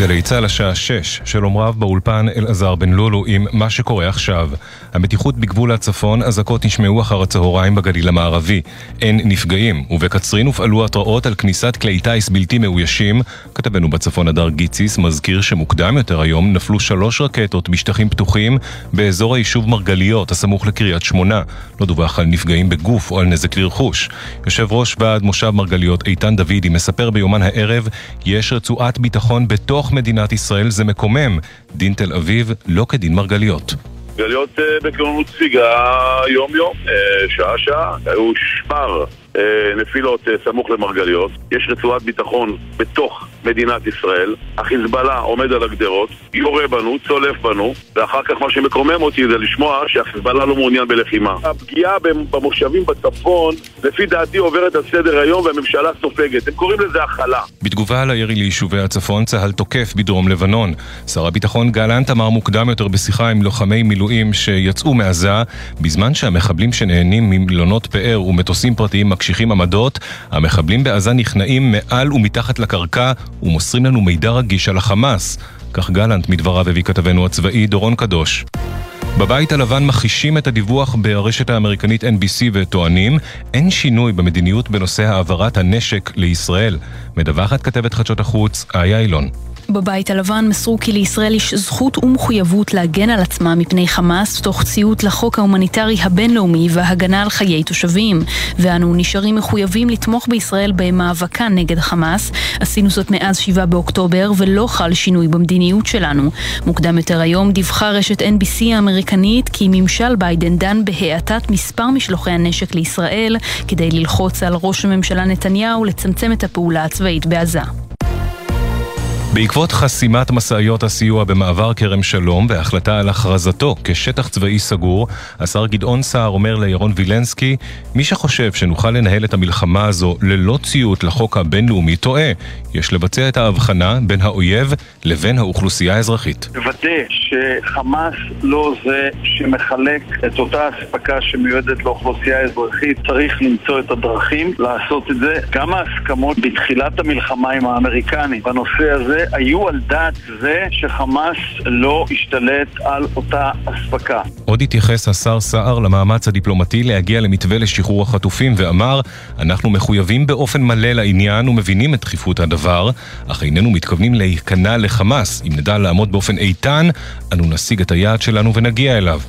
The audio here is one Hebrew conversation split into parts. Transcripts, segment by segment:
גלי צה"ל השעה 6, שלום רב באולפן אלעזר בן לולו עם מה שקורה עכשיו. המתיחות בגבול הצפון, אזעקות נשמעו אחר הצהריים בגליל המערבי. אין נפגעים, ובקצרין הופעלו התראות על כניסת כלי טיס בלתי מאוישים. כתבנו בצפון הדר גיציס מזכיר שמוקדם יותר היום נפלו שלוש רקטות בשטחים פתוחים באזור היישוב מרגליות, הסמוך לקריית שמונה. לא דווח על נפגעים בגוף או על נזק לרכוש. יושב ראש ועד מושב מרגליות איתן דוידי מספר ביומן הערב, יש רצועת ביטחון בתוך מדינת ישראל זה מקומם. דין תל אביב לא כדין מרגליות. מרגליות אה, בכוננות ספיגה יום-יום, אה, שעה-שעה, היו שמר נפילות סמוך למרגליות, יש רצועת ביטחון בתוך מדינת ישראל, החיזבאללה עומד על הגדרות, יורה בנו, צולף בנו, ואחר כך מה שמקומם אותי זה לשמוע שהחיזבאללה לא מעוניין בלחימה. הפגיעה במושבים בצפון, לפי דעתי עוברת על סדר היום והממשלה סופגת. הם קוראים לזה הכלה. בתגובה על הירי ליישובי הצפון, צה"ל תוקף בדרום לבנון. שר הביטחון גלנט אמר מוקדם יותר בשיחה עם לוחמי מילואים שיצאו מעזה, בזמן שהמחבלים שנהנים ממלונות פאר ומטוסים פרטיים מקשיחים עמדות, המחבלים בעזה נכנעים מעל ומתחת לקרקע ומוסרים לנו מידע רגיש על החמאס. כך גלנט מדבריו הביא כתבנו הצבאי דורון קדוש. בבית הלבן מכחישים את הדיווח ברשת האמריקנית NBC וטוענים אין שינוי במדיניות בנושא העברת הנשק לישראל. מדווחת כתבת חדשות החוץ, איה אילון. בבית הלבן מסרו כי לישראל יש זכות ומחויבות להגן על עצמה מפני חמאס תוך ציות לחוק ההומניטרי הבינלאומי והגנה על חיי תושבים. ואנו נשארים מחויבים לתמוך בישראל במאבקה נגד חמאס. עשינו זאת מאז 7 באוקטובר ולא חל שינוי במדיניות שלנו. מוקדם יותר היום דיווחה רשת NBC האמריקנית כי ממשל ביידן דן בהאטת מספר משלוחי הנשק לישראל כדי ללחוץ על ראש הממשלה נתניהו לצמצם את הפעולה הצבאית בעזה. בעקבות חסימת משאיות הסיוע במעבר כרם שלום והחלטה על הכרזתו כשטח צבאי סגור, השר גדעון סער אומר לירון וילנסקי, מי שחושב שנוכל לנהל את המלחמה הזו ללא ציות לחוק הבינלאומי טועה. יש לבצע את ההבחנה בין האויב לבין האוכלוסייה האזרחית. לוודא שחמאס לא זה שמחלק את אותה אספקה שמיועדת לאוכלוסייה האזרחית, צריך למצוא את הדרכים לעשות את זה. גם ההסכמות בתחילת המלחמה עם האמריקנים בנושא הזה היו על דעת זה שחמאס לא השתלט על אותה אספקה. עוד התייחס השר סער למאמץ הדיפלומטי להגיע למתווה לשחרור החטופים ואמר אנחנו מחויבים באופן מלא לעניין ומבינים את דחיפות הדבר, אך איננו מתכוונים להיכנע לחמאס. אם נדע לעמוד באופן איתן, אנו נשיג את היעד שלנו ונגיע אליו.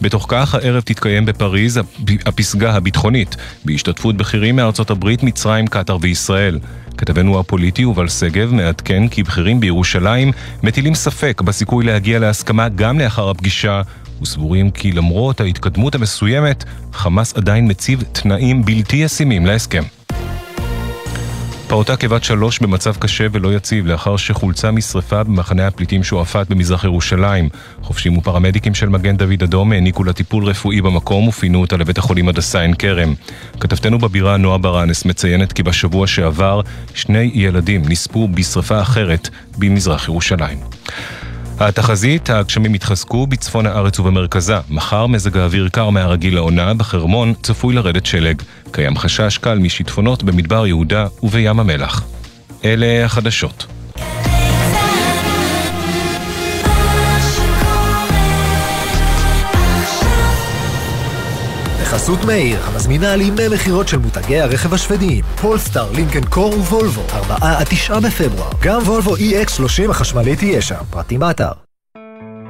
בתוך כך הערב תתקיים בפריז הפסגה הביטחונית, בהשתתפות בכירים מארצות הברית, מצרים, קטאר וישראל. כתבנו הפוליטי יובל שגב מעדכן כי בכירים בירושלים מטילים ספק בסיכוי להגיע להסכמה גם לאחר הפגישה וסבורים כי למרות ההתקדמות המסוימת, חמאס עדיין מציב תנאים בלתי ישימים להסכם. פעוטה כבת שלוש במצב קשה ולא יציב לאחר שחולצה משרפה במחנה הפליטים שועפאט במזרח ירושלים. חופשים ופרמדיקים של מגן דוד אדום העניקו לה טיפול רפואי במקום ופינו אותה לבית החולים הדסה עין כרם. כתבתנו בבירה נועה ברנס מציינת כי בשבוע שעבר שני ילדים נספו בשרפה אחרת במזרח ירושלים. התחזית, הגשמים יתחזקו בצפון הארץ ובמרכזה. מחר מזג האוויר קר מהרגיל לעונה, בחרמון צפוי לרדת שלג. קיים חשש קל משיטפונות במדבר יהודה ובים המלח. אלה החדשות. בחסות מאיר, המזמינה על ימי מכירות של מותגי הרכב השוודיים, פולסטאר, לינקן קור ווולבו, 4 עד 9 בפברואר. גם וולבו EX30 החשמלית תהיה שם, פרטים באתר.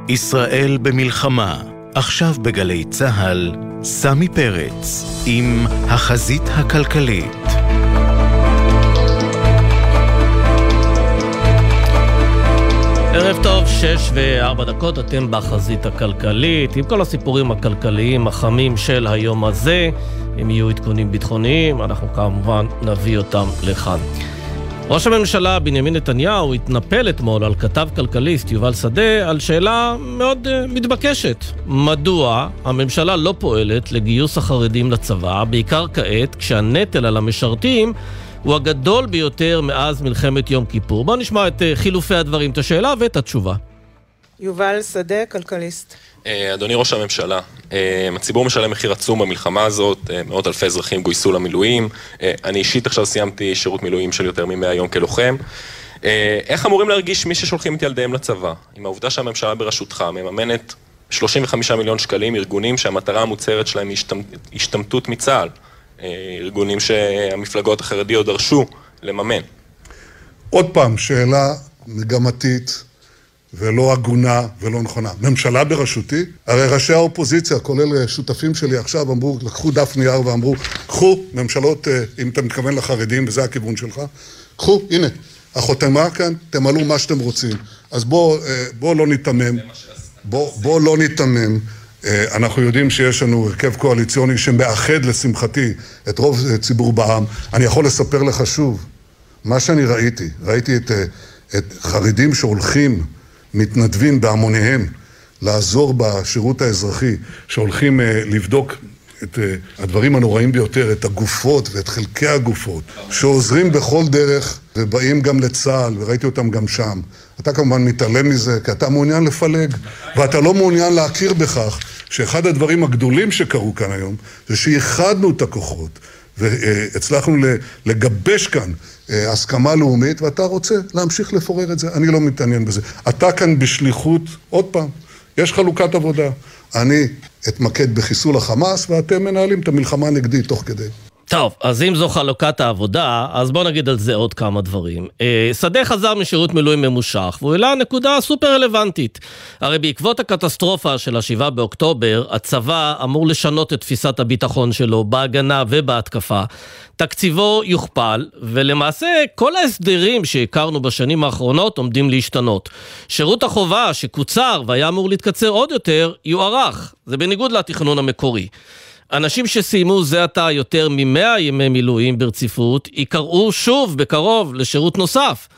ישראל במלחמה, עכשיו בגלי צה"ל, סמי פרץ, עם החזית הכלכלית. ערב טוב, שש וארבע דקות, אתם בחזית הכלכלית, עם כל הסיפורים הכלכליים החמים של היום הזה. אם יהיו עדכונים ביטחוניים, אנחנו כמובן נביא אותם לכאן. ראש הממשלה בנימין נתניהו התנפל אתמול על כתב כלכליסט יובל שדה על שאלה מאוד uh, מתבקשת. מדוע הממשלה לא פועלת לגיוס החרדים לצבא, בעיקר כעת, כשהנטל על המשרתים הוא הגדול ביותר מאז מלחמת יום כיפור. בואו נשמע את uh, חילופי הדברים, את השאלה ואת התשובה. יובל שדה, כלכליסט. אה, אדוני ראש הממשלה, אה, הציבור משלם מחיר עצום במלחמה הזאת, אה, מאות אלפי אזרחים גויסו למילואים, אני אישית עכשיו סיימתי שירות מילואים של יותר מ-100 יום כלוחם. אה, איך אמורים להרגיש מי ששולחים את ילדיהם לצבא? עם העובדה שהממשלה בראשותך מממנת 35 מיליון שקלים ארגונים שהמטרה המוצהרת שלהם היא השתמטות מצה"ל. אה, ארגונים שהמפלגות החרדיות דרשו לממן. עוד פעם, שאלה מגמתית ולא הגונה ולא נכונה. ממשלה בראשותי, הרי ראשי האופוזיציה, כולל שותפים שלי עכשיו, אמרו, לקחו דף נייר ואמרו, קחו ממשלות, אה, אם אתה מתכוון לחרדים וזה הכיוון שלך, קחו, הנה, החותמה כאן, תמלאו מה שאתם רוצים. אז בואו אה, בוא לא ניתמם, בואו בוא לא ניתמם. אה, אנחנו יודעים שיש לנו הרכב קואליציוני שמאחד לשמחתי את רוב ציבור בעם. אני יכול לספר לך שוב, מה שאני ראיתי, ראיתי את, את חרדים שהולכים מתנדבים בהמוניהם לעזור בשירות האזרחי, שהולכים אה, לבדוק את אה, הדברים הנוראים ביותר, את הגופות ואת חלקי הגופות, שעוזרים בכל דרך ובאים גם לצה"ל, וראיתי אותם גם שם. אתה כמובן מתעלם מזה, כי אתה מעוניין לפלג, ואתה לא מעוניין להכיר בכך שאחד הדברים הגדולים שקרו כאן היום, זה שאיחדנו את הכוחות, והצלחנו לגבש כאן אה, הסכמה לאומית, ואתה רוצה להמשיך לפורר את זה. אני לא מתעניין בזה. אתה כאן בשליחות, עוד פעם, יש חלוקת עבודה. אני אתמקד בחיסול החמאס, ואתם מנהלים את המלחמה נגדי תוך כדי. טוב, אז אם זו חלוקת העבודה, אז בוא נגיד על זה עוד כמה דברים. אה, שדה חזר משירות מילואים ממושך, והוא העלה נקודה סופר רלוונטית. הרי בעקבות הקטסטרופה של ה-7 באוקטובר, הצבא אמור לשנות את תפיסת הביטחון שלו בהגנה ובהתקפה. תקציבו יוכפל, ולמעשה כל ההסדרים שהכרנו בשנים האחרונות עומדים להשתנות. שירות החובה שקוצר והיה אמור להתקצר עוד יותר, יוארך. זה בניגוד לתכנון המקורי. אנשים שסיימו זה עתה יותר מ-100 ימי מילואים ברציפות, ייקראו שוב בקרוב לשירות נוסף.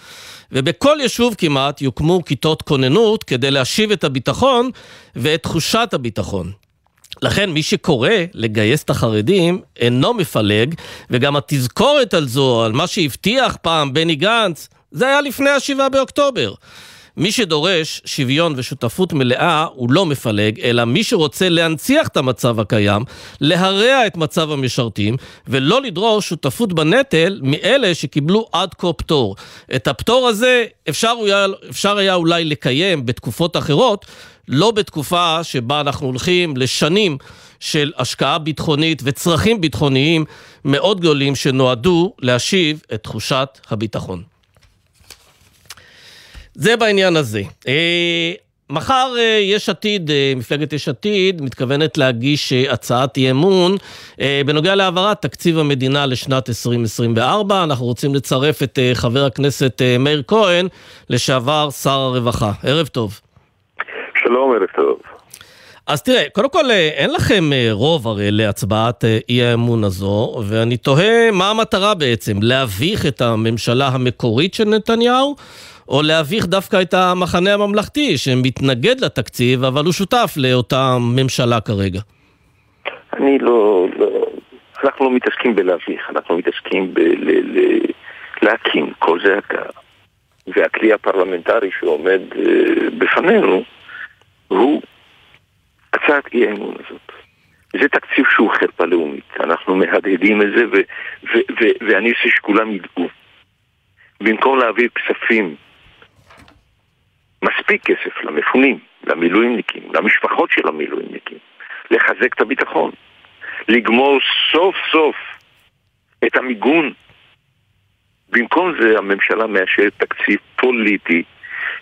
ובכל יישוב כמעט יוקמו כיתות כוננות כדי להשיב את הביטחון ואת תחושת הביטחון. לכן מי שקורא לגייס את החרדים אינו מפלג, וגם התזכורת על זו, על מה שהבטיח פעם בני גנץ, זה היה לפני השבעה באוקטובר. מי שדורש שוויון ושותפות מלאה הוא לא מפלג, אלא מי שרוצה להנציח את המצב הקיים, להרע את מצב המשרתים, ולא לדרוש שותפות בנטל מאלה שקיבלו עד כה פטור. את הפטור הזה אפשר, אפשר היה אולי לקיים בתקופות אחרות, לא בתקופה שבה אנחנו הולכים לשנים של השקעה ביטחונית וצרכים ביטחוניים מאוד גדולים שנועדו להשיב את תחושת הביטחון. זה בעניין הזה. אה, מחר אה, יש עתיד, אה, מפלגת יש עתיד, מתכוונת להגיש הצעת אי אמון בנוגע להעברת תקציב המדינה לשנת 2024. אנחנו רוצים לצרף את חבר הכנסת מאיר כהן, לשעבר שר הרווחה. ערב טוב. שלום, ערב טוב. אז תראה, קודם כל אין לכם רוב הרי להצבעת אי האמון הזו, ואני תוהה מה המטרה בעצם, להביך את הממשלה המקורית של נתניהו, או להביך דווקא את המחנה הממלכתי שמתנגד לתקציב, אבל הוא שותף לאותה ממשלה כרגע? אני לא, לא... אנחנו לא מתעסקים בלהביך, אנחנו מתעסקים בלהקים כל זעקה. והכלי הפרלמנטרי שעומד אה, בפנינו הוא הצעת אי האמון הזאת. זה תקציב שהוא חרפה לאומית, אנחנו מהדהדים את זה ו- ו- ו- ואני רוצה שכולם ידעו. במקום להעביר כספים מספיק כסף למפונים, למילואימניקים, למשפחות של המילואימניקים, לחזק את הביטחון, לגמור סוף סוף את המיגון. במקום זה הממשלה מאשרת תקציב פוליטי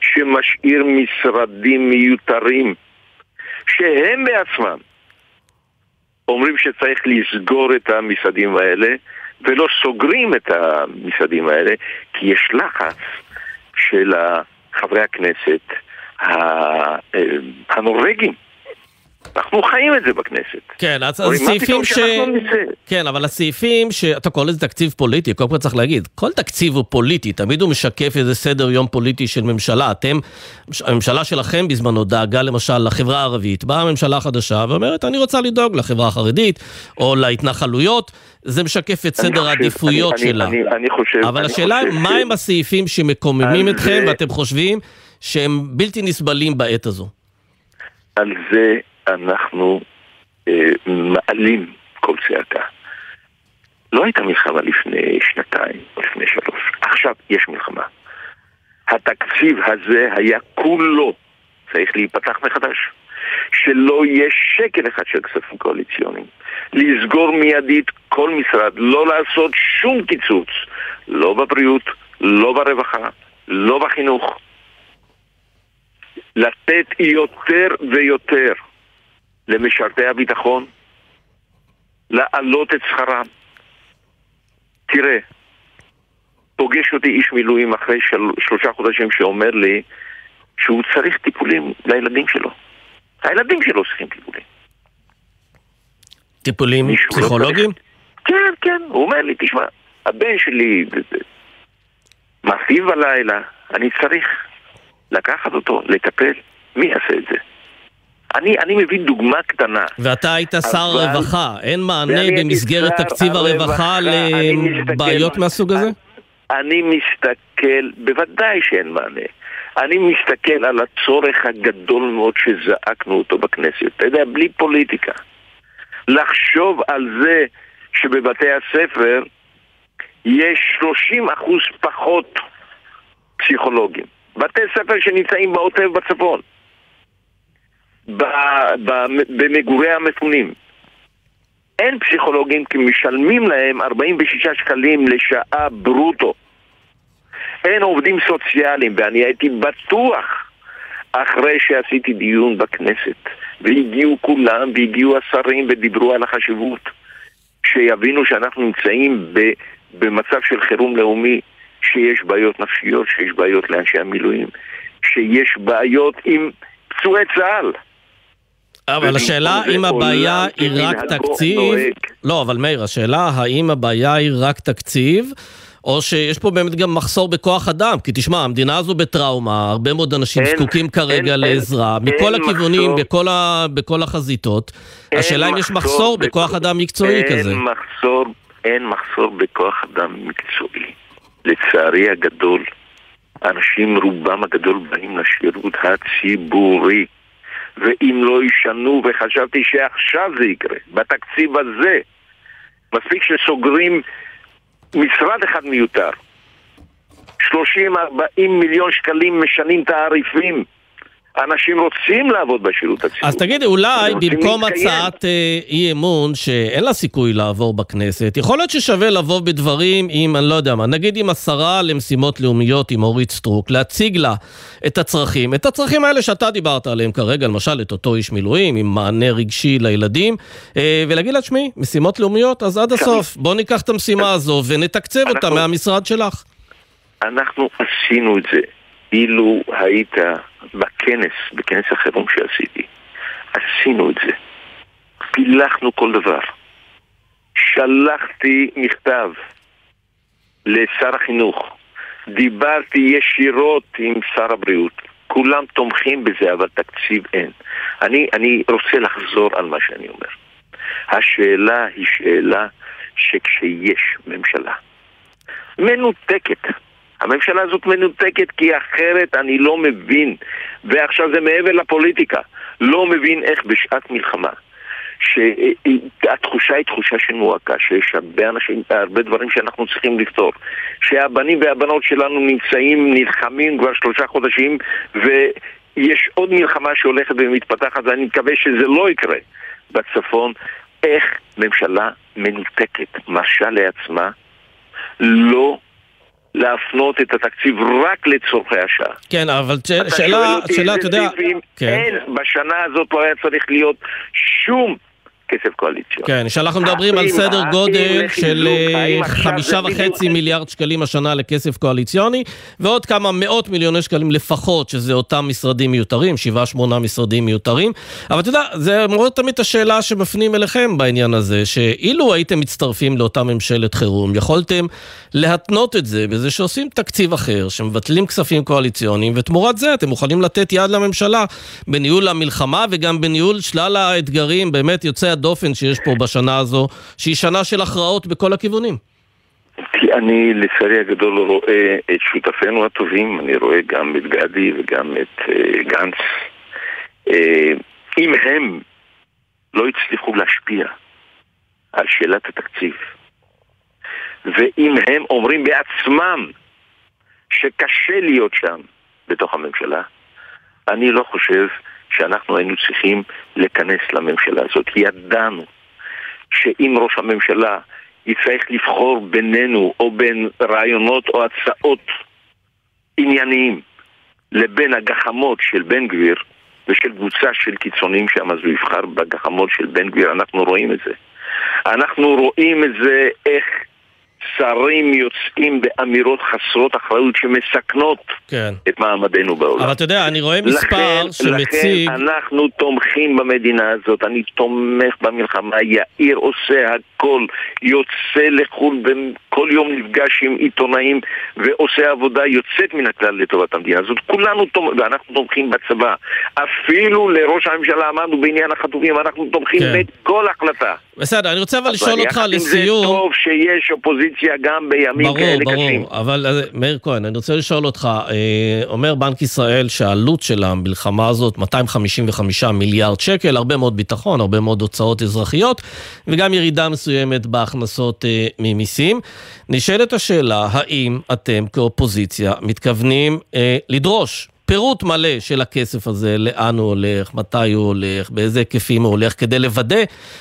שמשאיר משרדים מיותרים שהם בעצמם אומרים שצריך לסגור את המשרדים האלה ולא סוגרים את המשרדים האלה כי יש לחץ של חברי הכנסת אה, הנורבגים. אנחנו חיים את זה בכנסת. כן, אז הסעיפים ש... כן, אבל הסעיפים שאתה קורא לזה תקציב פוליטי, קודם כל צריך להגיד, כל תקציב הוא פוליטי, תמיד הוא משקף איזה סדר יום פוליטי של ממשלה. אתם, הממשלה שלכם בזמנו דאגה למשל לחברה הערבית, באה הממשלה החדשה ואומרת, אני רוצה לדאוג לחברה החרדית או להתנחלויות, זה משקף את סדר העדיפויות שלה. אני, אני, אני חושב... אבל השאלה היא, מה הם הסעיפים שמקוממים אתכם ואתם חושבים שהם בלתי נסבלים בעת הזו? על זה אנחנו אה, מעלים כל צעקה. לא הייתה מלחמה לפני שנתיים לפני שלוש, עכשיו יש מלחמה. התקציב הזה היה כולו צריך להיפתח מחדש. שלא יהיה שקל אחד של כספים קואליציוניים. לסגור מיידית כל משרד, לא לעשות שום קיצוץ, לא בבריאות, לא ברווחה, לא בחינוך. לתת יותר ויותר למשרתי הביטחון, להעלות את שכרם. תראה, פוגש אותי איש מילואים אחרי של... שלושה חודשים שאומר לי שהוא צריך טיפולים לילדים שלו. הילדים שלו צריכים טיפולים. טיפולים לא פסיכולוגיים? כן, כן, הוא אומר לי, תשמע, הבן שלי מרחיב בלילה, אני צריך לקחת אותו, לטפל, מי יעשה את זה? אני, אני מביא דוגמה קטנה. ואתה היית שר אבל- רווחה, אין מענה במסגרת תקציב הרווחה אני מסתכל- לבעיות מהסוג הזה? אני מסתכל, בוודאי שאין מענה. אני מסתכל על הצורך הגדול מאוד שזעקנו אותו בכנסת. אתה יודע, בלי פוליטיקה. לחשוב על זה שבבתי הספר יש 30 אחוז פחות פסיכולוגים. בתי ספר שנמצאים בעוטף בצפון. במגורי המפונים. אין פסיכולוגים כי משלמים להם 46 שקלים לשעה ברוטו. אין עובדים סוציאליים, ואני הייתי בטוח אחרי שעשיתי דיון בכנסת, והגיעו כולם, והגיעו השרים ודיברו על החשיבות, שיבינו שאנחנו נמצאים ב, במצב של חירום לאומי, שיש בעיות נפשיות, שיש בעיות לאנשי המילואים, שיש בעיות עם פצועי צה"ל. אבל השאלה אם הבעיה היא רק תקציב... לא, אבל מאיר, השאלה האם הבעיה היא רק תקציב, או שיש פה באמת גם מחסור בכוח אדם. כי תשמע, המדינה הזו בטראומה, הרבה מאוד אנשים אין- זקוקים כרגע אין- לעזרה, אין מכל הכיוונים, מחסור. בכל ה- בכל החזיתות. אין השאלה אם יש מחסור בכ- בכוח אדם מקצועי אין כזה. מחסור, אין מחסור בכוח אדם מקצועי. לצערי הגדול, אנשים רובם הגדול באים לשירות הציבורי. ואם לא ישנו, וחשבתי שעכשיו זה יקרה, בתקציב הזה, מספיק שסוגרים משרד אחד מיותר. 30-40 מיליון שקלים משנים תעריפים. אנשים רוצים לעבוד בשירות הציבורי. אז תגידי, אולי במקום להתקיים. הצעת אה, אי אמון שאין לה סיכוי לעבור בכנסת, יכול להיות ששווה לבוא בדברים עם, אני לא יודע מה, נגיד עם השרה למשימות לאומיות, עם אורית סטרוק, להציג לה את הצרכים, את הצרכים האלה שאתה דיברת עליהם כרגע, למשל את אותו איש מילואים עם מענה רגשי לילדים, אה, ולהגיד לה, תשמעי, משימות לאומיות, אז עד הסוף, בוא ניקח את המשימה הזו ונתקצב אותה אנחנו- מהמשרד שלך. אנחנו עשינו את זה. אילו היית בכנס, בכנס החירום שעשיתי, עשינו את זה. פילחנו כל דבר. שלחתי מכתב לשר החינוך. דיברתי ישירות עם שר הבריאות. כולם תומכים בזה, אבל תקציב אין. אני, אני רוצה לחזור על מה שאני אומר. השאלה היא שאלה שכשיש ממשלה מנותקת, הממשלה הזאת מנותקת כי אחרת אני לא מבין, ועכשיו זה מעבר לפוליטיקה, לא מבין איך בשעת מלחמה, שהתחושה היא תחושה של מועקה, שיש הרבה אנשים, הרבה דברים שאנחנו צריכים לפתור, שהבנים והבנות שלנו נמצאים, נלחמים כבר שלושה חודשים, ויש עוד מלחמה שהולכת ומתפתחת, ואני מקווה שזה לא יקרה בצפון. איך ממשלה מנותקת מרשה לעצמה לא להפנות את התקציב רק לצורכי השעה. כן, אבל ש- שאלה, שאלה, אתה יודע... כן. אין, בשנה הזאת לא היה צריך להיות שום כסף קואליציוני. כן, שאנחנו מדברים על סדר גודל של אה, חמישה וחצי מיליארד שקלים השנה לכסף קואליציוני, ועוד כמה מאות מיליוני שקלים לפחות, שזה אותם משרדים מיותרים, שבעה שמונה משרדים מיותרים. אבל אתה יודע, זה מאוד תמיד השאלה שמפנים אליכם בעניין הזה, שאילו הייתם מצטרפים לאותה ממשלת חירום, יכולתם להתנות את זה בזה שעושים תקציב אחר, שמבטלים כספים קואליציוניים, ותמורת זה אתם מוכנים לתת יד לממשלה בניהול המלחמה וגם בניהול שלל האתגרים באמת יוצאי הדופן שיש פה בשנה הזו, שהיא שנה של הכרעות בכל הכיוונים. כי אני לצערי הגדול רואה את שותפינו הטובים, אני רואה גם את גדי וגם את uh, גנץ. Uh, אם הם לא הצליחו להשפיע על שאלת התקציב, ואם הם אומרים בעצמם שקשה להיות שם בתוך הממשלה, אני לא חושב שאנחנו היינו צריכים להיכנס לממשלה הזאת. ידענו שאם ראש הממשלה יצטרך לבחור בינינו או בין רעיונות או הצעות ענייניים לבין הגחמות של בן גביר ושל קבוצה של קיצונים שם, אז הוא יבחר בגחמות של בן גביר, אנחנו רואים את זה. אנחנו רואים את זה איך שרים יוצאים באמירות חסרות אחריות שמסכנות כן. את מעמדנו בעולם. אבל אתה יודע, אני רואה מספר לכן, שמציג... לכן אנחנו תומכים במדינה הזאת, אני תומך במלחמה, יאיר עושה הכל, יוצא לחו"ל וכל יום נפגש עם עיתונאים ועושה עבודה יוצאת מן הכלל לטובת המדינה הזאת. כולנו תומכים, ואנחנו תומכים בצבא. אפילו לראש הממשלה אמרנו בעניין החטופים, אנחנו תומכים כן. בכל החלטה. בסדר, אני רוצה אבל לשאול אותך עם זה לסיום... טוב שיש אופוזיציה גם בימים ברור, כאלה קשים. ברור, אבל אה, מאיר כהן, אני רוצה לשאול אותך, אה, אומר בנק ישראל שהעלות של המלחמה הזאת 255 מיליארד שקל, הרבה מאוד ביטחון, הרבה מאוד הוצאות אזרחיות, וגם ירידה מסוימת בהכנסות אה, ממיסים. נשאלת השאלה, האם אתם כאופוזיציה מתכוונים אה, לדרוש פירוט מלא של הכסף הזה, לאן הוא הולך, מתי הוא הולך, באיזה היקפים הוא הולך, כדי לוודא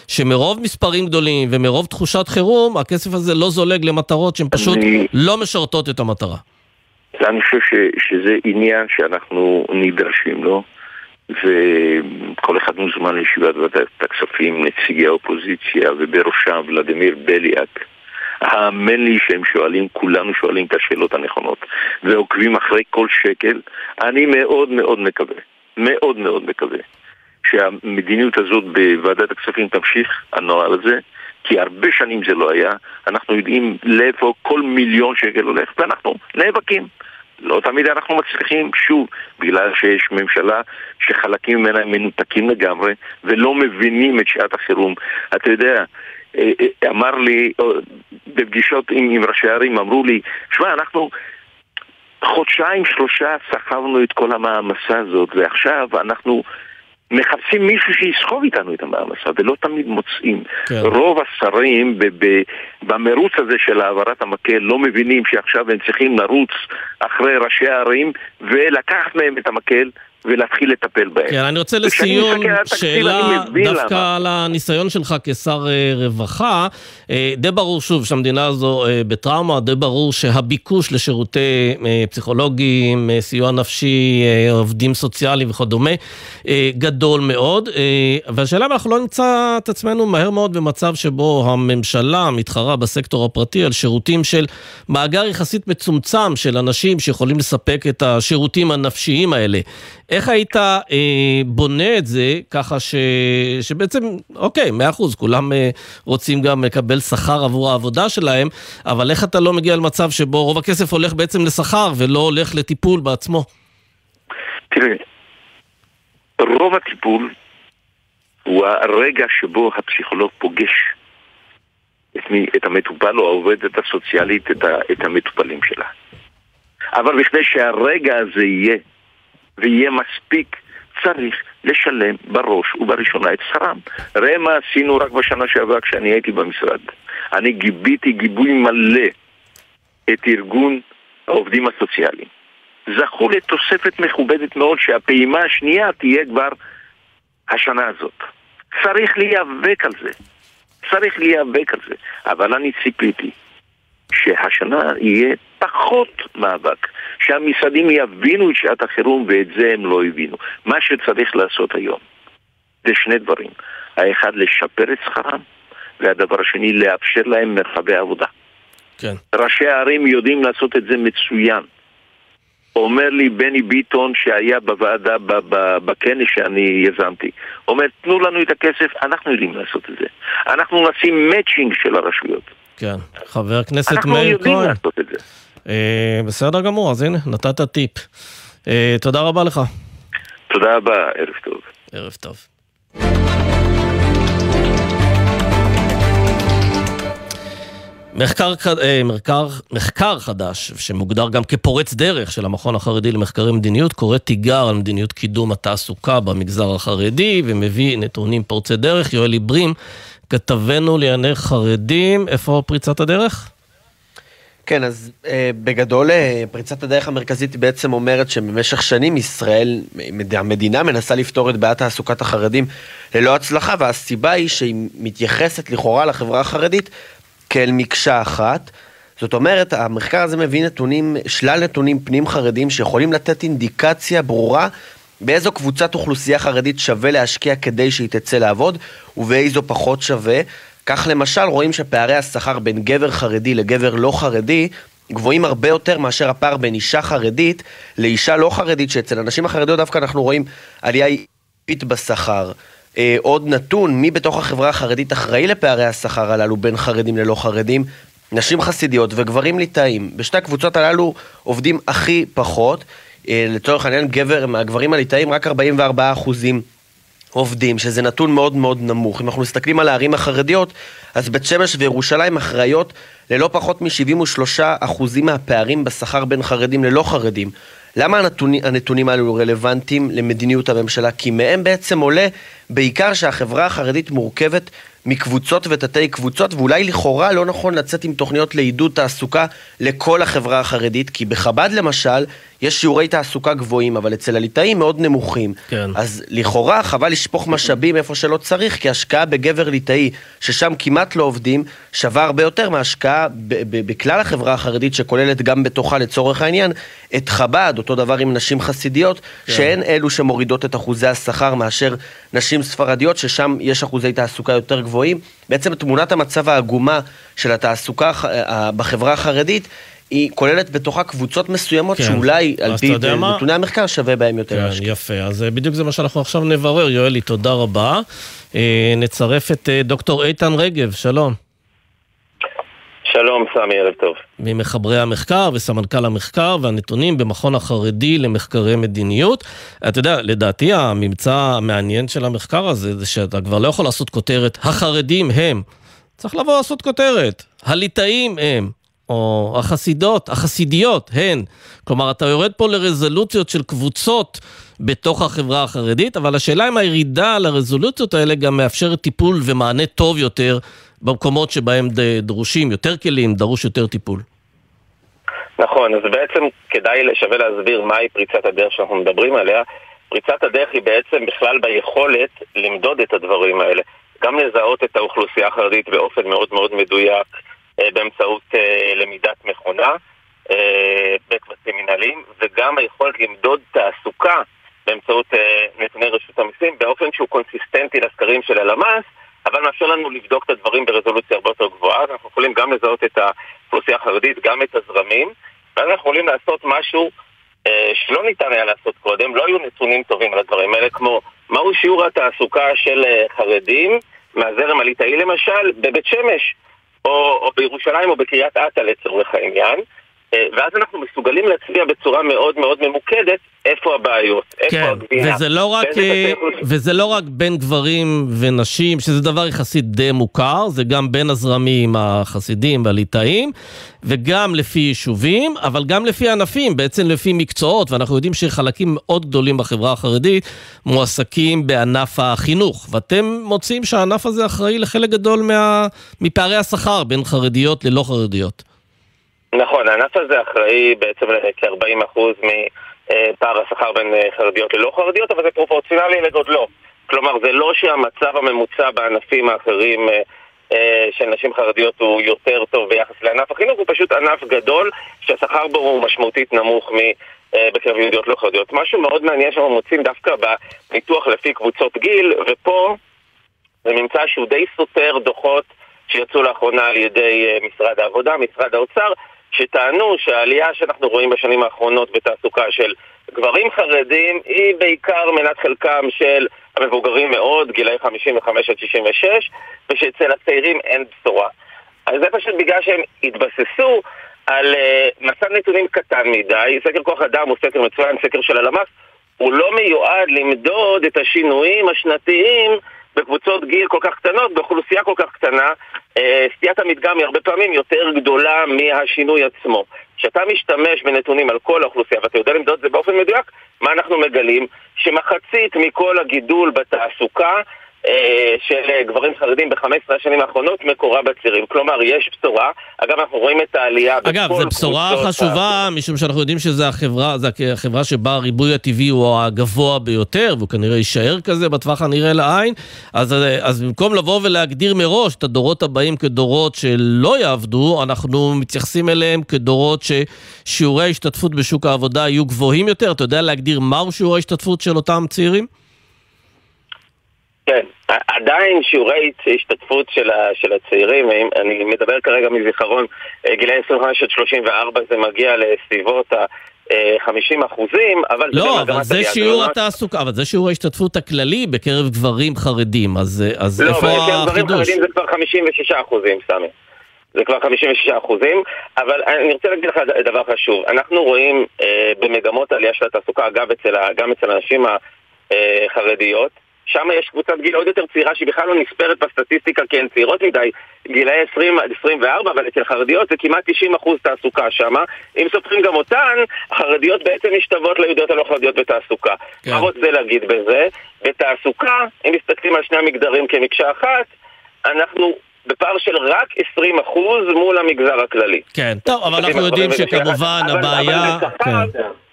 שמרוב מספרים גדולים ומרוב תחושת חירום, הכסף הזה לא זולג למטרות שהן פשוט אני- לא משרתות את המטרה. אני חושב ש, שזה עניין שאנחנו נדרשים לו, וכל אחד מוזמן לישיבת ועדת הכספים, נציגי האופוזיציה, ובראשם ולדימיר בליאק. האמן לי שהם שואלים, כולנו שואלים את השאלות הנכונות, ועוקבים אחרי כל שקל. אני מאוד מאוד מקווה, מאוד מאוד מקווה, שהמדיניות הזאת בוועדת הכספים תמשיך, הנוהל הזה, כי הרבה שנים זה לא היה, אנחנו יודעים לאיפה כל מיליון שקל הולך, ואנחנו נאבקים. לא תמיד אנחנו מצליחים, שוב, בגלל שיש ממשלה שחלקים ממנה מנותקים לגמרי ולא מבינים את שעת החירום. אתה יודע, אה, אה, אמר לי, אה, בפגישות עם, עם ראשי ערים, אמרו לי, שמע, אנחנו חודשיים, שלושה סחבנו את כל המעמסה הזאת, ועכשיו אנחנו מחפשים מישהו שיסחוב איתנו את המעמסה, ולא תמיד מוצאים. כן. רוב השרים במרוץ הזה של העברת המקל לא מבינים שעכשיו הם צריכים לרוץ אחרי ראשי הערים ולקחת מהם את המקל ולהתחיל לטפל בהם. כן, אני רוצה לסיום שאלה דווקא למה. על הניסיון שלך כשר אה, רווחה. אה, די ברור שוב שהמדינה הזו אה, בטראומה, די ברור שהביקוש לשירותי פסיכולוגים, סיוע נפשי, עובדים סוציאליים וכדומה, גדול מאוד. והשאלה אם אנחנו לא נמצא את עצמנו מהר מאוד במצב שבו הממשלה מתחרה בסקטור הפרטי על שירותים של מאגר יחסית מצומצם של אנשים שיכולים לספק את השירותים הנפשיים האלה. איך היית אה, בונה את זה ככה ש, שבעצם, אוקיי, מאה אחוז, כולם אה, רוצים גם לקבל שכר עבור העבודה שלהם, אבל איך אתה לא מגיע למצב שבו רוב הכסף הולך בעצם לשכר ולא הולך לטיפול בעצמו? תראה, רוב הטיפול הוא הרגע שבו הפסיכולוג פוגש את, מי, את המטופל או העובדת הסוציאלית, את, ה, את המטופלים שלה. אבל בכדי שהרגע הזה יהיה, ויהיה מספיק, צריך לשלם בראש ובראשונה את שכרם. ראה מה עשינו רק בשנה שעברה כשאני הייתי במשרד. אני גיביתי גיבוי מלא את ארגון העובדים הסוציאליים. זכו לתוספת מכובדת מאוד שהפעימה השנייה תהיה כבר השנה הזאת. צריך להיאבק על זה. צריך להיאבק על זה. אבל אני ציפיתי שהשנה יהיה פחות מאבק. שהמשרדים יבינו את שעת החירום ואת זה הם לא הבינו. מה שצריך לעשות היום זה שני דברים. האחד, לשפר את שכרם, והדבר השני, לאפשר להם מרחבי עבודה. כן. ראשי הערים יודעים לעשות את זה מצוין. אומר לי בני ביטון שהיה בוועדה, בכנס שאני יזמתי, אומר, תנו לנו את הכסף, אנחנו יודעים לעשות את זה. אנחנו נשים מאצ'ינג של הרשויות. כן. חבר הכנסת אנחנו מאיר יודעים כהן. לעשות את זה. אה, בסדר גמור, אז הנה, נתת טיפ. אה, תודה רבה לך. תודה רבה, ערב טוב. ערב טוב. מחקר, אה, מחקר, מחקר חדש, שמוגדר גם כפורץ דרך של המכון החרדי למחקרי מדיניות, קורא תיגר על מדיניות קידום התעסוקה במגזר החרדי, ומביא נתונים פורצי דרך. יואל עיברים, כתבנו לענייני חרדים, איפה פריצת הדרך? כן, אז אה, בגדול אה, פריצת הדרך המרכזית בעצם אומרת שבמשך שנים ישראל, המדינה מנסה לפתור את בעיית תעסוקת החרדים ללא הצלחה, והסיבה היא שהיא מתייחסת לכאורה לחברה החרדית כאל מקשה אחת. זאת אומרת, המחקר הזה מביא נתונים, שלל נתונים פנים חרדים שיכולים לתת אינדיקציה ברורה באיזו קבוצת אוכלוסייה חרדית שווה להשקיע כדי שהיא תצא לעבוד, ובאיזו פחות שווה. כך למשל רואים שפערי השכר בין גבר חרדי לגבר לא חרדי גבוהים הרבה יותר מאשר הפער בין אישה חרדית לאישה לא חרדית, שאצל הנשים החרדיות דווקא אנחנו רואים עלייה איטית בשכר. אה, עוד נתון, מי בתוך החברה החרדית אחראי לפערי השכר הללו בין חרדים ללא חרדים? נשים חסידיות וגברים ליטאים. בשתי הקבוצות הללו עובדים הכי פחות. אה, לצורך העניין, גבר, מהגברים הליטאים רק 44 אחוזים עובדים, שזה נתון מאוד מאוד נמוך. אם אנחנו מסתכלים על הערים החרדיות, אז בית שמש וירושלים אחראיות ללא פחות מ-73% מהפערים בשכר בין חרדים ללא חרדים. למה הנתונים, הנתונים האלו רלוונטיים למדיניות הממשלה? כי מהם בעצם עולה בעיקר שהחברה החרדית מורכבת מקבוצות ותתי קבוצות, ואולי לכאורה לא נכון לצאת עם תוכניות לעידוד תעסוקה לכל החברה החרדית, כי בחב"ד למשל, יש שיעורי תעסוקה גבוהים, אבל אצל הליטאים מאוד נמוכים. כן. אז לכאורה חבל לשפוך משאבים איפה שלא צריך, כי השקעה בגבר ליטאי, ששם כמעט לא עובדים, שווה הרבה יותר מהשקעה בכלל החברה החרדית, שכוללת גם בתוכה לצורך העניין את חב"ד, אותו דבר עם נשים חסידיות, כן. שהן אלו שמורידות את אחוזי השכר מאשר נשים ספרדיות, ששם יש אחוזי תעסוקה יותר גבוהים. בעצם תמונת המצב העגומה של התעסוקה בחברה החרדית היא כוללת בתוכה קבוצות מסוימות כן. שאולי על פי נתוני המחקר שווה בהם יותר כן, השקעה. יפה, אז אה, בדיוק זה מה שאנחנו עכשיו נברר. יואלי, תודה רבה. אה, נצרף את אה, דוקטור איתן רגב, שלום. שלום, סמי, ערב טוב. ממחברי המחקר וסמנכ"ל המחקר והנתונים במכון החרדי למחקרי מדיניות. אתה יודע, לדעתי הממצא המעניין של המחקר הזה זה שאתה כבר לא יכול לעשות כותרת, החרדים הם. צריך לבוא לעשות כותרת, הליטאים הם. או החסידות, החסידיות הן. כלומר, אתה יורד פה לרזולוציות של קבוצות בתוך החברה החרדית, אבל השאלה אם הירידה לרזולוציות האלה גם מאפשרת טיפול ומענה טוב יותר במקומות שבהם דרושים יותר כלים, דרוש יותר טיפול. נכון, אז בעצם כדאי שווה להסביר מהי פריצת הדרך שאנחנו מדברים עליה. פריצת הדרך היא בעצם בכלל ביכולת למדוד את הדברים האלה. גם לזהות את האוכלוסייה החרדית באופן מאוד מאוד מדויק, באמצעות אה, למידת מכונה אה, בקבצים מנהליים, וגם היכולת למדוד תעסוקה באמצעות נתוני רשות המיסים באופן שהוא קונסיסטנטי לסקרים של הלמ"ס, אבל מאפשר לנו לבדוק את הדברים ברזולוציה הרבה יותר גבוהה, אז אנחנו יכולים גם לזהות את האוכלוסייה החרדית, גם את הזרמים, ואז אנחנו יכולים לעשות משהו שלא ניתן היה לעשות קודם, לא היו נתונים טובים על הדברים האלה, כמו מהו שיעור התעסוקה של חרדים מהזרם הליטאי למשל בבית שמש. או, או בירושלים או בקריית אתא לצורך העניין, ואז אנחנו מסוגלים להצביע בצורה מאוד מאוד ממוקדת איפה הבעיות, איפה כן, הגבינה. וזה לא, רק, אה, וזה לא רק בין גברים ונשים, שזה דבר יחסית די מוכר, זה גם בין הזרמים החסידים והליטאים, וגם לפי יישובים, אבל גם לפי ענפים, בעצם לפי מקצועות, ואנחנו יודעים שחלקים מאוד גדולים בחברה החרדית מועסקים בענף החינוך, ואתם מוצאים שהענף הזה אחראי לחלק גדול מה, מפערי השכר בין חרדיות ללא חרדיות. נכון, הענף הזה אחראי בעצם לכ-40% מפער השכר בין אה, חרדיות ללא חרדיות, אבל זה פרופורציונלי לגודלו. כלומר, זה לא שהמצב הממוצע בענפים האחרים אה, אה, של נשים חרדיות הוא יותר טוב ביחס לענף החינוך, הוא פשוט ענף גדול שהשכר בו הוא משמעותית נמוך בקרב יהודיות לא חרדיות. משהו מאוד מעניין שאנחנו מוצאים דווקא בניתוח לפי קבוצות גיל, ופה זה ממצא שהוא די סותר דוחות שיצאו לאחרונה על ידי משרד העבודה, משרד האוצר, שטענו שהעלייה שאנחנו רואים בשנים האחרונות בתעסוקה של גברים חרדים היא בעיקר מנת חלקם של המבוגרים מאוד, גילאי 55 עד 66, ושאצל הצעירים אין בשורה. אז זה פשוט בגלל שהם התבססו על uh, מסד נתונים קטן מדי, סקר כוח אדם הוא סקר מצוין, סקר של הלמ"ס, הוא לא מיועד למדוד את השינויים השנתיים בקבוצות גיל כל כך קטנות, באוכלוסייה כל כך קטנה, אה, סטיית המדגם היא הרבה פעמים יותר גדולה מהשינוי עצמו. כשאתה משתמש בנתונים על כל האוכלוסייה, ואתה יודע למדוד את זה באופן מדויק, מה אנחנו מגלים? שמחצית מכל הגידול בתעסוקה של אה, גברים חרדים ב-15 השנים האחרונות מקורה בצעירים. כלומר, יש בשורה. אגב, אנחנו רואים את העלייה אגב, זו בשורה חשובה, ה... משום שאנחנו יודעים שזו החברה, החברה שבה הריבוי הטבעי הוא הגבוה ביותר, והוא כנראה יישאר כזה בטווח הנראה לעין. אז, אה, אז במקום לבוא ולהגדיר מראש את הדורות הבאים כדורות שלא יעבדו, אנחנו מתייחסים אליהם כדורות ששיעורי ההשתתפות בשוק העבודה יהיו גבוהים יותר. אתה יודע להגדיר מהו שיעור ההשתתפות של אותם צעירים? כן, עדיין שיעורי השתתפות של, ה, של הצעירים, אני מדבר כרגע מזיכרון, אה, גילאי 25 עד 34 זה מגיע לסביבות ה... 50 אחוזים, אבל לא, זה אבל זה שיעור התעסוקה, אבל זה שיעור ההשתתפות הכללי בקרב גברים חרדים, אז, אז לא, איפה החידוש? לא, בקרב גברים חרדים זה כבר 56 אחוזים, סמי. זה כבר 56 אחוזים, אבל אני רוצה להגיד לך דבר חשוב. אנחנו רואים אה, במגמות העלייה של התעסוקה, אגב, אצל, גם אצל הנשים החרדיות, שם יש קבוצת גיל עוד יותר צעירה שהיא בכלל לא נספרת בסטטיסטיקה כי הן צעירות מדי, גילאי 20 עד 24, אבל אצל חרדיות זה כמעט 90% אחוז תעסוקה שם. אם סופרים גם אותן, החרדיות בעצם משתוות ליהודיות הלא חרדיות בתעסוקה. כן. מה רוצה להגיד בזה? בתעסוקה, אם מסתכלים על שני המגדרים כמקשה אחת, אנחנו בפער של רק 20% אחוז מול המגזר הכללי. כן, טוב, אבל אנחנו יודעים שכמובן הבעיה...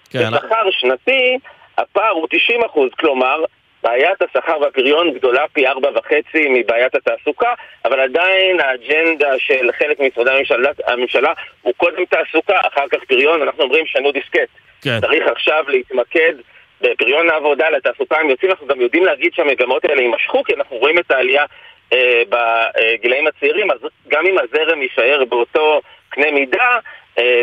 כן. בשכר שנתי הפער הוא 90 אחוז, כלומר בעיית השכר והפריון גדולה פי ארבע וחצי מבעיית התעסוקה, אבל עדיין האג'נדה של חלק ממשרדי הממשלה, הממשלה הוא קודם תעסוקה, אחר כך פריון, אנחנו אומרים שנו דיסקט. כן. צריך עכשיו להתמקד בפריון העבודה, לתעסוקה הם יוצאים, אנחנו גם יודעים להגיד שהמגמות האלה יימשכו, כי אנחנו רואים את העלייה אה, בגילאים הצעירים, אז גם אם הזרם יישאר באותו קנה מידה,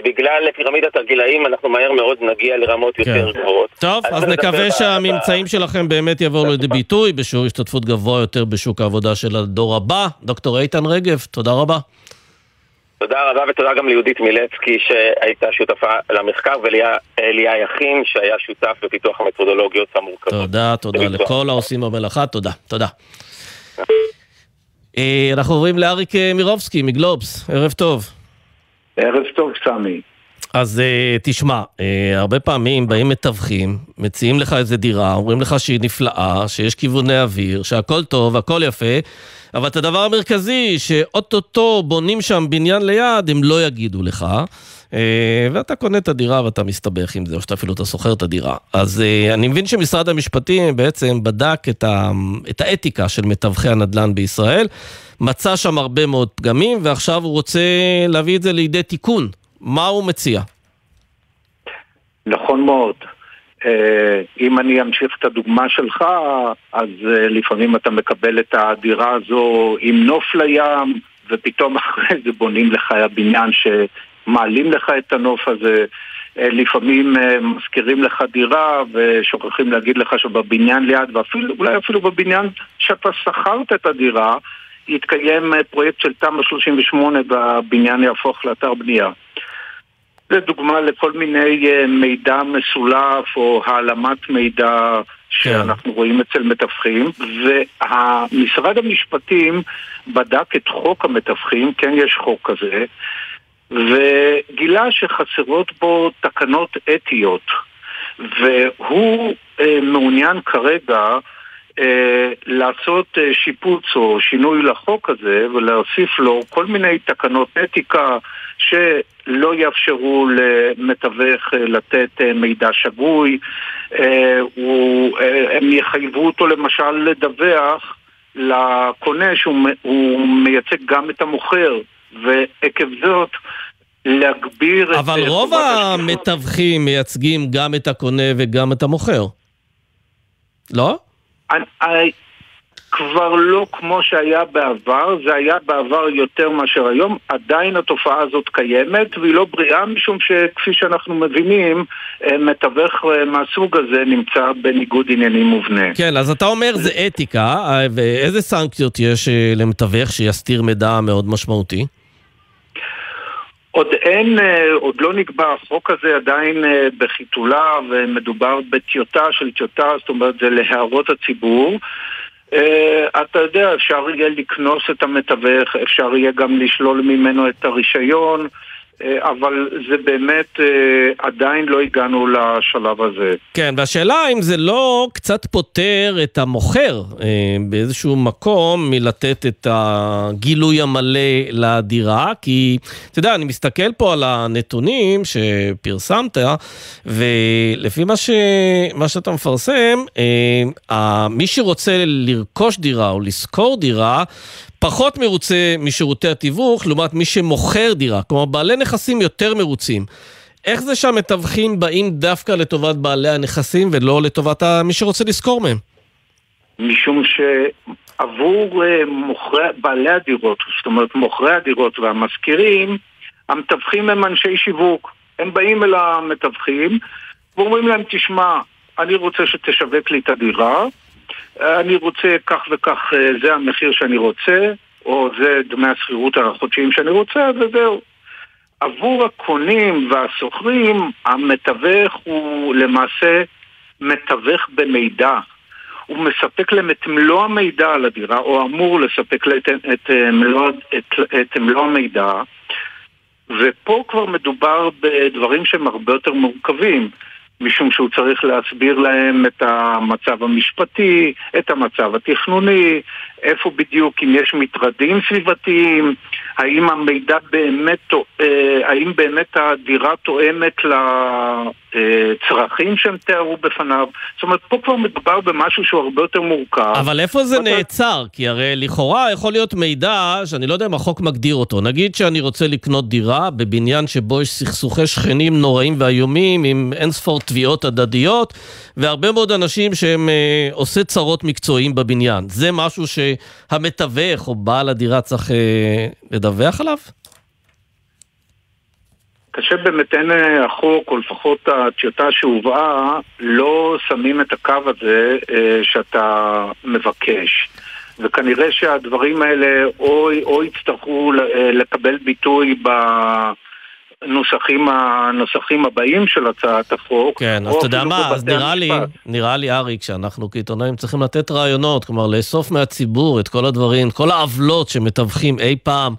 בגלל פירמידת הגילאים אנחנו מהר מאוד נגיע לרמות כן. יותר גבוהות. טוב, אז, אז נקווה שהממצאים ב... שלכם באמת יבואו לידי ביטוי בשיעור השתתפות גבוה יותר בשוק העבודה של הדור הבא. דוקטור איתן רגב, תודה רבה. תודה רבה ותודה גם ליהודית מילצקי שהייתה שותפה למחקר ולאליה יכין שהיה שותף בפיתוח המתודולוגיות המורכבות. תודה, תודה לכל העושים במלאכה, תודה, תודה. אה, אנחנו עוברים לאריק אה, מירובסקי מגלובס, ערב טוב. ערב טוב, סמי. אז אה, תשמע, אה, הרבה פעמים באים מתווכים, מציעים לך איזה דירה, אומרים לך שהיא נפלאה, שיש כיווני אוויר, שהכל טוב, הכל יפה, אבל את הדבר המרכזי, שאו-טו-טו בונים שם בניין ליד, הם לא יגידו לך. אה, ואתה קונה את הדירה ואתה מסתבך עם זה, או שאתה אפילו אתה שוכר את הדירה. אז אה, אני מבין שמשרד המשפטים בעצם בדק את, ה, את האתיקה של מתווכי הנדל"ן בישראל, מצא שם הרבה מאוד פגמים, ועכשיו הוא רוצה להביא את זה לידי תיקון. מה הוא מציע? נכון מאוד. אה, אם אני אמשיך את הדוגמה שלך, אז אה, לפעמים אתה מקבל את הדירה הזו עם נוף לים, ופתאום אחרי זה בונים לך בניין שמעלים לך את הנוף הזה. אה, לפעמים מזכירים לך דירה ושוכחים להגיד לך שבבניין ליד, ואולי אפילו בבניין שאתה שכרת את הדירה, יתקיים אה, פרויקט של תמ"א 38 והבניין יהפוך לאתר בנייה. זה דוגמה לכל מיני אה, מידע מסולף או העלמת מידע שאנחנו כן. רואים אצל מתווכים ומשרד המשפטים בדק את חוק המתווכים, כן יש חוק כזה וגילה שחסרות בו תקנות אתיות והוא אה, מעוניין כרגע אה, לעשות אה, שיפוץ או שינוי לחוק הזה ולהוסיף לו כל מיני תקנות אתיקה שלא יאפשרו למתווך אה, לתת מידע שגוי, הם יחייבו אותו למשל לדווח לקונה שהוא מייצג גם את המוכר ועקב זאת להגביר אבל את... אבל רוב המתווכים מייצגים גם את הקונה וגם את המוכר, לא? אני, כבר לא כמו שהיה בעבר, זה היה בעבר יותר מאשר היום, עדיין התופעה הזאת קיימת והיא לא בריאה משום שכפי שאנחנו מבינים, אה, מתווך אה, מהסוג הזה נמצא בניגוד עניינים מובנה. כן, אז אתה אומר זה אתיקה, אה, ואיזה סנקציות יש למתווך שיסתיר מידע מאוד משמעותי? עוד אין, עוד לא נקבע, החוק הזה עדיין בחיתולה ומדובר בטיוטה של טיוטה, זאת אומרת זה להערות הציבור. אתה יודע, אפשר יהיה לקנוס את המתווך, אפשר יהיה גם לשלול ממנו את הרישיון. אה, אבל זה באמת, אה, עדיין לא הגענו לשלב הזה. כן, והשאלה אם זה לא קצת פותר את המוכר אה, באיזשהו מקום מלתת את הגילוי המלא לדירה, כי אתה יודע, אני מסתכל פה על הנתונים שפרסמת, ולפי מה, ש... מה שאתה מפרסם, מי שרוצה לרכוש דירה או לשכור דירה, פחות מרוצה משירותי התיווך לעומת מי שמוכר דירה, כלומר בעלי נכסים יותר מרוצים. איך זה שהמתווכים באים דווקא לטובת בעלי הנכסים ולא לטובת מי שרוצה לשכור מהם? משום שעבור אה, מוכרי, בעלי הדירות, זאת אומרת מוכרי הדירות והמשכירים, המתווכים הם אנשי שיווק. הם באים אל המתווכים ואומרים להם, תשמע, אני רוצה שתשווק לי את הדירה, אני רוצה כך וכך, אה, זה המחיר שאני רוצה, או זה דמי השכירות החודשיים שאני רוצה, וזהו. עבור הקונים והשוכרים, המתווך הוא למעשה מתווך במידע. הוא מספק להם את מלוא המידע על הדירה, או אמור לספק להם את, את, אה, מלוא, את, את מלוא המידע, ופה כבר מדובר בדברים שהם הרבה יותר מורכבים. משום שהוא צריך להסביר להם את המצב המשפטי, את המצב התכנוני, איפה בדיוק, אם יש מטרדים סביבתיים, האם המידע באמת, אה, האם באמת הדירה תואמת לצרכים שהם תיארו בפניו. זאת אומרת, פה כבר מדובר במשהו שהוא הרבה יותר מורכב. אבל איפה זה נעצר? כי הרי לכאורה יכול להיות מידע שאני לא יודע אם החוק מגדיר אותו. נגיד שאני רוצה לקנות דירה בבניין שבו יש סכסוכי שכנים נוראים ואיומים עם אינספור תביעות הדדיות, והרבה מאוד אנשים שהם אה, עושה צרות מקצועיים בבניין. זה משהו שהמתווך או בעל הדירה צריך אה, לדווח עליו? באמת, אין אה, החוק, או לפחות הטיוטה שהובאה, לא שמים את הקו הזה אה, שאתה מבקש. וכנראה שהדברים האלה או, או יצטרכו אה, לקבל ביטוי ב... הנוסחים, הנוסחים הבאים של הצעת החוק. כן, אז אתה יודע מה, אז נראה לי, נראה לי, אריק, שאנחנו כעיתונאים צריכים לתת רעיונות, כלומר לאסוף מהציבור את כל הדברים, כל העוולות שמתווכים אי פעם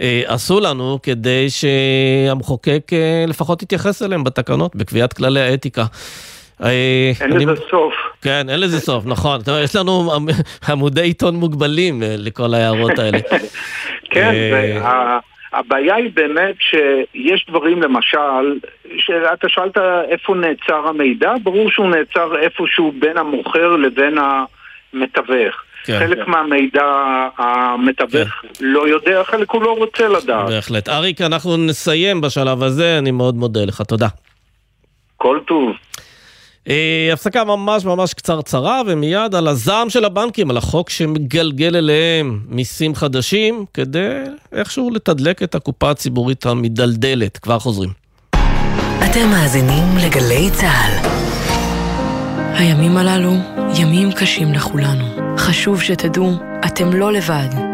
אה, עשו לנו, כדי שהמחוקק אה, לפחות יתייחס אליהם בתקנות, בקביעת כללי האתיקה. אה, אין אני... לזה סוף. כן, אין לזה סוף, נכון. יש לנו עמודי עיתון מוגבלים אה, לכל ההערות האלה. כן, אה, הבעיה היא באמת שיש דברים למשל, שאתה שאלת איפה נעצר המידע, ברור שהוא נעצר איפשהו בין המוכר לבין המתווך. כן. חלק כן. מהמידע המתווך כן. לא יודע, חלק הוא לא רוצה לדעת. בהחלט. אריק, אנחנו נסיים בשלב הזה, אני מאוד מודה לך, תודה. כל טוב. אה, הפסקה ממש ממש קצרצרה, ומיד על הזעם של הבנקים, על החוק שמגלגל אליהם מיסים חדשים, כדי איכשהו לתדלק את הקופה הציבורית המדלדלת. כבר חוזרים. אתם מאזינים לגלי צה"ל. הימים הללו ימים קשים לכולנו. חשוב שתדעו, אתם לא לבד.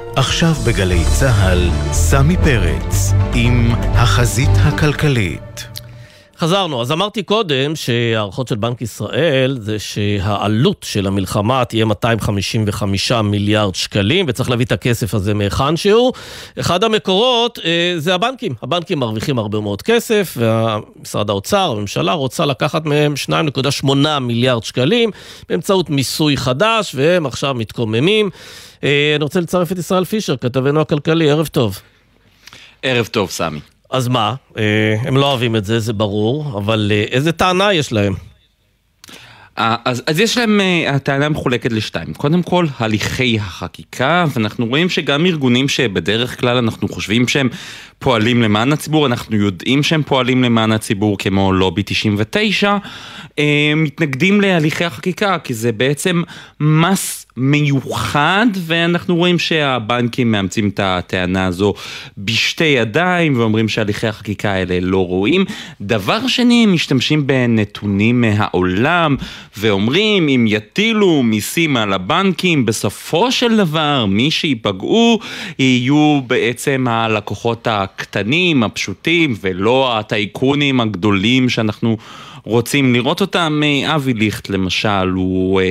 עכשיו בגלי צה"ל, סמי פרץ, עם החזית הכלכלית. חזרנו, אז אמרתי קודם שהערכות של בנק ישראל זה שהעלות של המלחמה תהיה 255 מיליארד שקלים וצריך להביא את הכסף הזה מהיכן שהוא. אחד המקורות אה, זה הבנקים, הבנקים מרוויחים הרבה מאוד כסף ומשרד האוצר, הממשלה רוצה לקחת מהם 2.8 מיליארד שקלים באמצעות מיסוי חדש והם עכשיו מתקוממים. אה, אני רוצה לצרף את ישראל פישר, כתבנו הכלכלי, ערב טוב. ערב טוב, סמי. אז מה, אה, הם לא אוהבים את זה, זה ברור, אבל אה, איזה טענה יש להם? אז, אז יש להם, הטענה מחולקת לשתיים. קודם כל, הליכי החקיקה, ואנחנו רואים שגם ארגונים שבדרך כלל אנחנו חושבים שהם פועלים למען הציבור, אנחנו יודעים שהם פועלים למען הציבור, כמו לובי 99, מתנגדים להליכי החקיקה, כי זה בעצם מס מיוחד, ואנחנו רואים שהבנקים מאמצים את הטענה הזו בשתי ידיים, ואומרים שהליכי החקיקה האלה לא רואים. דבר שני, הם משתמשים בנתונים מהעולם, ואומרים אם יטילו מיסים על הבנקים, בסופו של דבר מי שייפגעו יהיו בעצם הלקוחות הקטנים, הפשוטים, ולא הטייקונים הגדולים שאנחנו... רוצים לראות אותם. אבי ליכט למשל הוא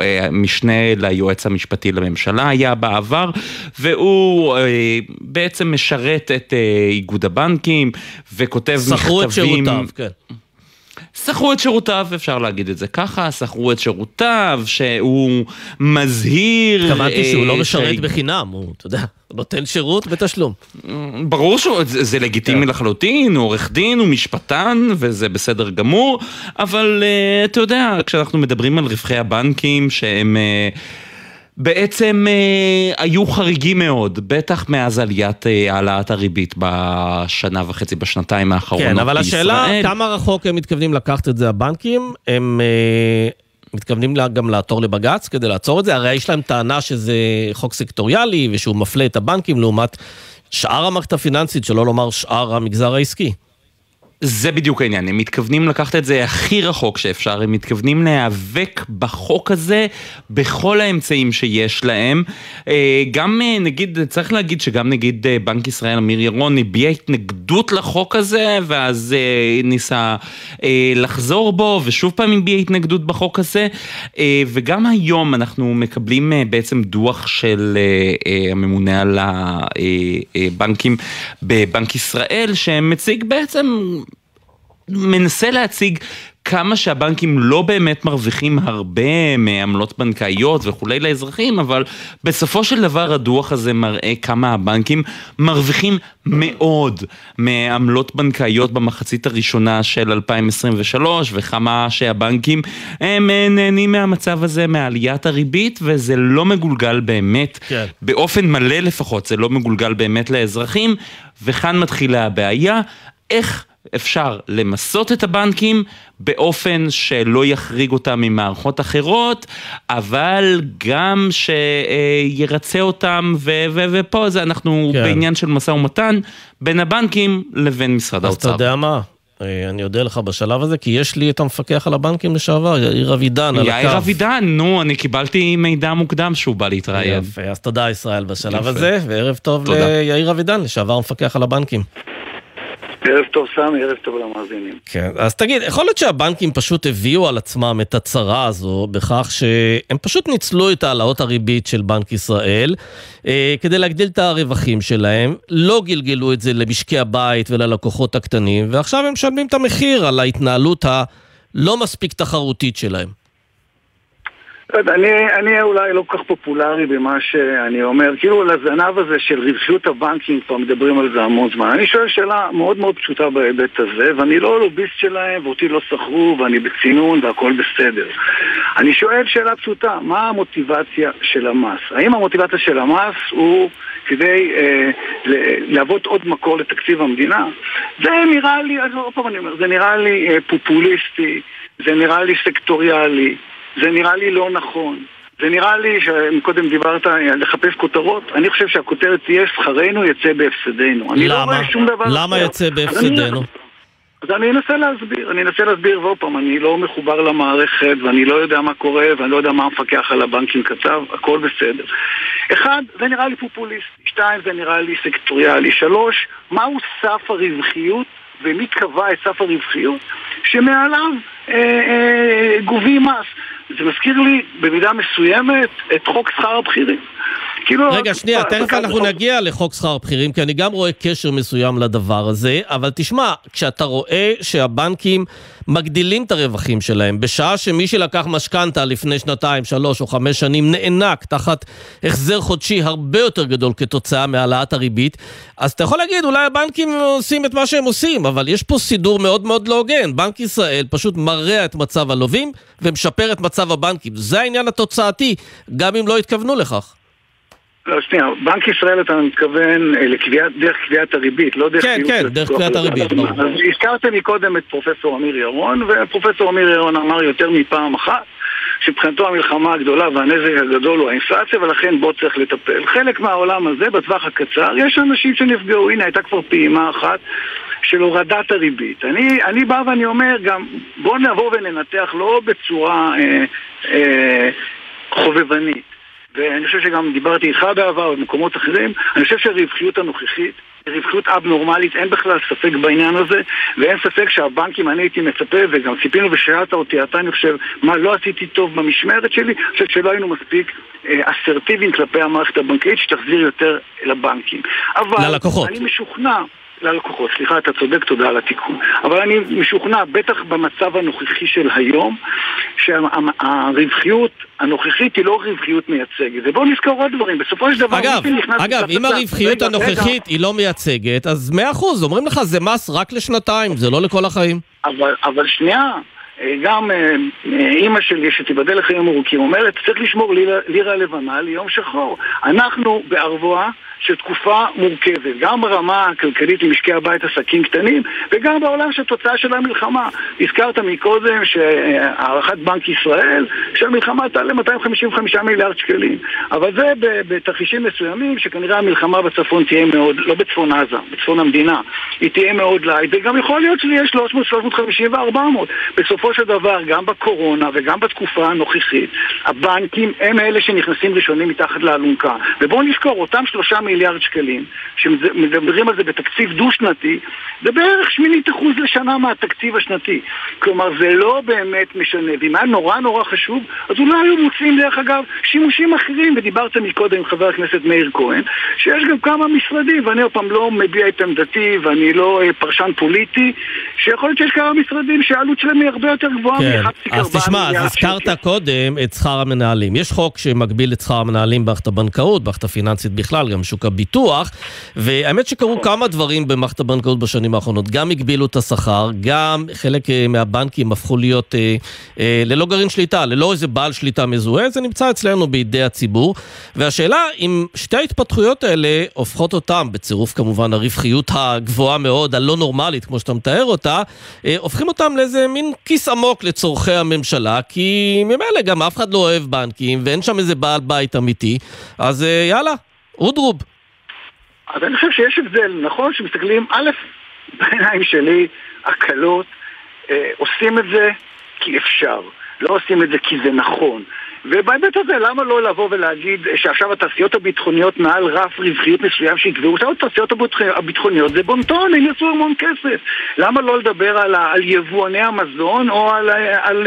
אה, משנה ליועץ המשפטי לממשלה היה בעבר והוא אה, בעצם משרת את אה, איגוד הבנקים וכותב מכתבים. שכרו את שירותיו, כן. שכרו את שירותיו, אפשר להגיד את זה ככה, שכרו את שירותיו, שהוא מזהיר... התכוונתי שהוא לא משרת בחינם, הוא, אתה יודע, נותן שירות בתשלום. ברור שזה לגיטימי כן. לחלוטין, הוא עורך דין, הוא משפטן, וזה בסדר גמור, אבל אתה יודע, כשאנחנו מדברים על רווחי הבנקים, שהם... בעצם אה, היו חריגים מאוד, בטח מאז עליית אה, העלאת הריבית בשנה וחצי, בשנתיים האחרונות בישראל. כן, אבל בישראל. השאלה כמה רחוק הם מתכוונים לקחת את זה הבנקים, הם אה, מתכוונים לה, גם לעתור לבג"ץ כדי לעצור את זה, הרי יש להם טענה שזה חוק סקטוריאלי ושהוא מפלה את הבנקים לעומת שאר המערכת הפיננסית, שלא לומר שאר המגזר העסקי. זה בדיוק העניין, הם מתכוונים לקחת את זה הכי רחוק שאפשר, הם מתכוונים להיאבק בחוק הזה בכל האמצעים שיש להם. אה, גם אה, נגיד, צריך להגיד שגם נגיד אה, בנק ישראל, אמיר ירון, הביע התנגדות לחוק הזה, ואז ניסה לחזור בו, ושוב פעם הביע התנגדות בחוק הזה. וגם היום אנחנו מקבלים בעצם דוח של הממונה על הבנקים בבנק ישראל, שמציג בעצם... מנסה להציג כמה שהבנקים לא באמת מרוויחים הרבה מעמלות בנקאיות וכולי לאזרחים, אבל בסופו של דבר הדוח הזה מראה כמה הבנקים מרוויחים מאוד מעמלות בנקאיות במחצית הראשונה של 2023, וכמה שהבנקים הם נהנים מהמצב הזה, מעליית הריבית, וזה לא מגולגל באמת, כן. באופן מלא לפחות, זה לא מגולגל באמת לאזרחים, וכאן מתחילה הבעיה, איך... אפשר למסות את הבנקים באופן שלא יחריג אותם ממערכות אחרות, אבל גם שירצה אותם, ו- ו- ופה זה אנחנו כן. בעניין של משא ומתן בין הבנקים לבין משרד האוצר. אז אתה יודע מה? אה, אני אודה לך בשלב הזה, כי יש לי את המפקח על הבנקים לשעבר, יאיר אבידן, על הקו. יאיר אבידן, נו, אני קיבלתי מידע מוקדם שהוא בא להתראיין. יפה, אז תודה ישראל בשלב יפה. הזה, וערב טוב. ליאיר אבידן, לשעבר המפקח על הבנקים. ערב טוב סמי, ערב טוב למאזינים. כן, אז תגיד, יכול להיות שהבנקים פשוט הביאו על עצמם את הצרה הזו בכך שהם פשוט ניצלו את העלאות הריבית של בנק ישראל אה, כדי להגדיל את הרווחים שלהם, לא גלגלו את זה למשקי הבית וללקוחות הקטנים, ועכשיו הם משלמים את המחיר על ההתנהלות הלא מספיק תחרותית שלהם. אני, אני אולי לא כל כך פופולרי במה שאני אומר, כאילו לזנב הזה של רווחיות הבנקים כבר מדברים על זה המון זמן. אני שואל שאלה מאוד מאוד פשוטה בהיבט הזה, ואני לא לוביסט שלהם, ואותי לא שכרו, ואני בצינון והכל בסדר. אני שואל שאלה פשוטה, מה המוטיבציה של המס? האם המוטיבציה של המס הוא כדי אה, להוות עוד מקור לתקציב המדינה? זה נראה לי, אז עוד פעם אני אומר, זה נראה לי אה, פופוליסטי, זה נראה לי סקטוריאלי. זה נראה לי לא נכון. זה נראה לי, שקודם דיברת על לחפש כותרות, אני חושב שהכותרת תהיה שכרנו יצא בהפסדנו. למה? אני לא רואה שום דבר למה אחר. יצא בהפסדנו? אז אני אנסה להסביר, אני אנסה להסביר, ועוד פעם, אני לא מחובר למערכת ואני לא יודע מה קורה ואני לא יודע מה המפקח על הבנקים כתב, הכל בסדר. אחד, זה נראה לי פופוליסט, שתיים, זה נראה לי סקטוריאלי, שלוש, מהו סף הרווחיות ומי קבע את סף הרווחיות שמעליו גובים מס. זה מזכיר לי במידה מסוימת את חוק שכר הבכירים. כאילו... רגע, שנייה, תכף אנחנו נגיע לחוק שכר בכירים, כי אני גם רואה קשר מסוים לדבר הזה, אבל תשמע, כשאתה רואה שהבנקים מגדילים את הרווחים שלהם, בשעה שמי שלקח משכנתה לפני שנתיים, שלוש או חמש שנים נאנק תחת החזר חודשי הרבה יותר גדול כתוצאה מהעלאת הריבית, אז אתה יכול להגיד, אולי הבנקים עושים את מה שהם עושים, אבל יש פה סידור מאוד מאוד לא הוגן. בנק ישראל פשוט מרע את מצב הלווים ומשפר את מצב הבנקים. זה העניין התוצאתי, גם אם לא התכוונו לכך. לא, שנייה, בנק ישראל אתה מתכוון אה, לקביעת, דרך קביעת הריבית, לא דרך... כן, כן, דרך קביעת הריבית, ברור. אז הזכרתם מקודם את פרופסור אמיר ירון, ופרופסור אמיר ירון אמר יותר מפעם אחת שמבחינתו המלחמה הגדולה והנזק הגדול הוא האינפלציה ולכן בו צריך לטפל. חלק מהעולם הזה, בטווח הקצר, יש אנשים שנפגעו, הנה הייתה כבר פעימה אחת של הורדת הריבית. אני, אני בא ואני אומר גם, בואו נבוא וננתח לא בצורה אה, אה, חובבנית. ואני חושב שגם דיברתי איתך בעבר במקומות אחרים, אני חושב שהרווחיות הנוכחית רווחיות אב-נורמלית, אין בכלל ספק בעניין הזה, ואין ספק שהבנקים, אני הייתי מצפה, וגם ציפינו ושאלת אותי, אתה אני חושב, מה לא עשיתי טוב במשמרת שלי? אני חושב שלא היינו מספיק אה, אסרטיביים כלפי המערכת הבנקאית, שתחזיר יותר לבנקים. אבל ללקוחות. אני משוכנע ללקוחות, סליחה, אתה צודק, תודה על התיקון. אבל אני משוכנע, בטח במצב הנוכחי של היום, שהרווחיות הנוכחית היא לא רווחיות מייצגת. ובואו נזכור עוד דברים, בסופו של דבר... אגב, אגב, אם הרווחיות הנוכחית היא לא מייצגת, אז מאה אחוז, אומרים לך זה מס רק לשנתיים, זה לא לכל החיים. אבל, אבל שנייה, אה, גם אה, אה, אימא שלי, שתיבדל לחיים ארוכים, אומרת, צריך לשמור לירה, לירה לבנה ליום שחור. אנחנו בערבוה של תקופה מורכבת, גם ברמה הכלכלית למשקי הבית עסקים קטנים, וגם בעולם של תוצאה של המלחמה. הזכרת מקודם שהערכת בנק ישראל, שהמלחמה תעלה 255 מיליארד שקלים. אבל זה בתרחישים מסוימים, שכנראה המלחמה בצפון תהיה מאוד, לא בצפון עזה, בצפון המדינה, היא תהיה מאוד לאט, וגם יכול להיות שזה יהיה 300, 350 ו-400. בסופו של דבר, גם בקורונה וגם בתקופה הנוכחית, הבנקים הם אלה שנכנסים ראשונים מתחת לאלונקה. ובואו נזכור, אותם שלושה מיליארד שקלים, שמדברים על זה בתקציב דו-שנתי, זה בערך שמינית אחוז לשנה מהתקציב השנתי. כלומר, זה לא באמת משנה. ואם היה נורא נורא חשוב, אז אולי היו מוצאים, דרך אגב, שימושים אחרים, ודיברת מקודם עם חבר הכנסת מאיר כהן, שיש גם כמה משרדים, ואני עוד פעם לא מביע את עמדתי, ואני לא אה, פרשן פוליטי, שיכול להיות שיש כמה משרדים שהעלות שלהם היא הרבה יותר גבוהה כן. מ-1.4 מיליארד שקל. אז תשמע, אז הזכרת קודם את שכר המנהלים. יש חוק שמגביל את שכר המנהלים במערכת הבנקאות, במערכת הפיננסית בכלל, גם שוק הביטוח, והאמת שקרו כמה דברים במערכת הבנקאות בשנים האחרונות. גם הגבילו את השכר, גם חלק אה, מהבנקים הפכו להיות אה, אה, ללא גרעין שליטה, ללא איזה בעל שליטה מזוהה, זה נמצא אצלנו בידי הציבור. והשאלה אם שתי ההתפתחויות האלה הופכות אותם, בצירוף כמובן הרווחיות הגבוהה מאוד, הלא נורמלית, כמו שאתה מתאר אותה, אה, הופכים אותם לאיזה מין כיס עמוק לצורכי הממשלה, כי ממילא גם אף אחד לא אוהב בנקים, ואין שם איזה בעל בית אמיתי, אז אה, יאללה, אודרוב. אז אני חושב שיש הבדל, נכון שמסתכלים, א', בעיניים שלי, הקלות, אה, עושים את זה כי אפשר, לא עושים את זה כי זה נכון. ובהיבט הזה, למה לא לבוא ולהגיד שעכשיו התעשיות הביטחוניות מעל רף רווחיות מסוים שיקבעו? עכשיו התעשיות הביטחוניות זה בונטון, הם יצאו המון כסף. למה לא לדבר על, על יבואני המזון או על, על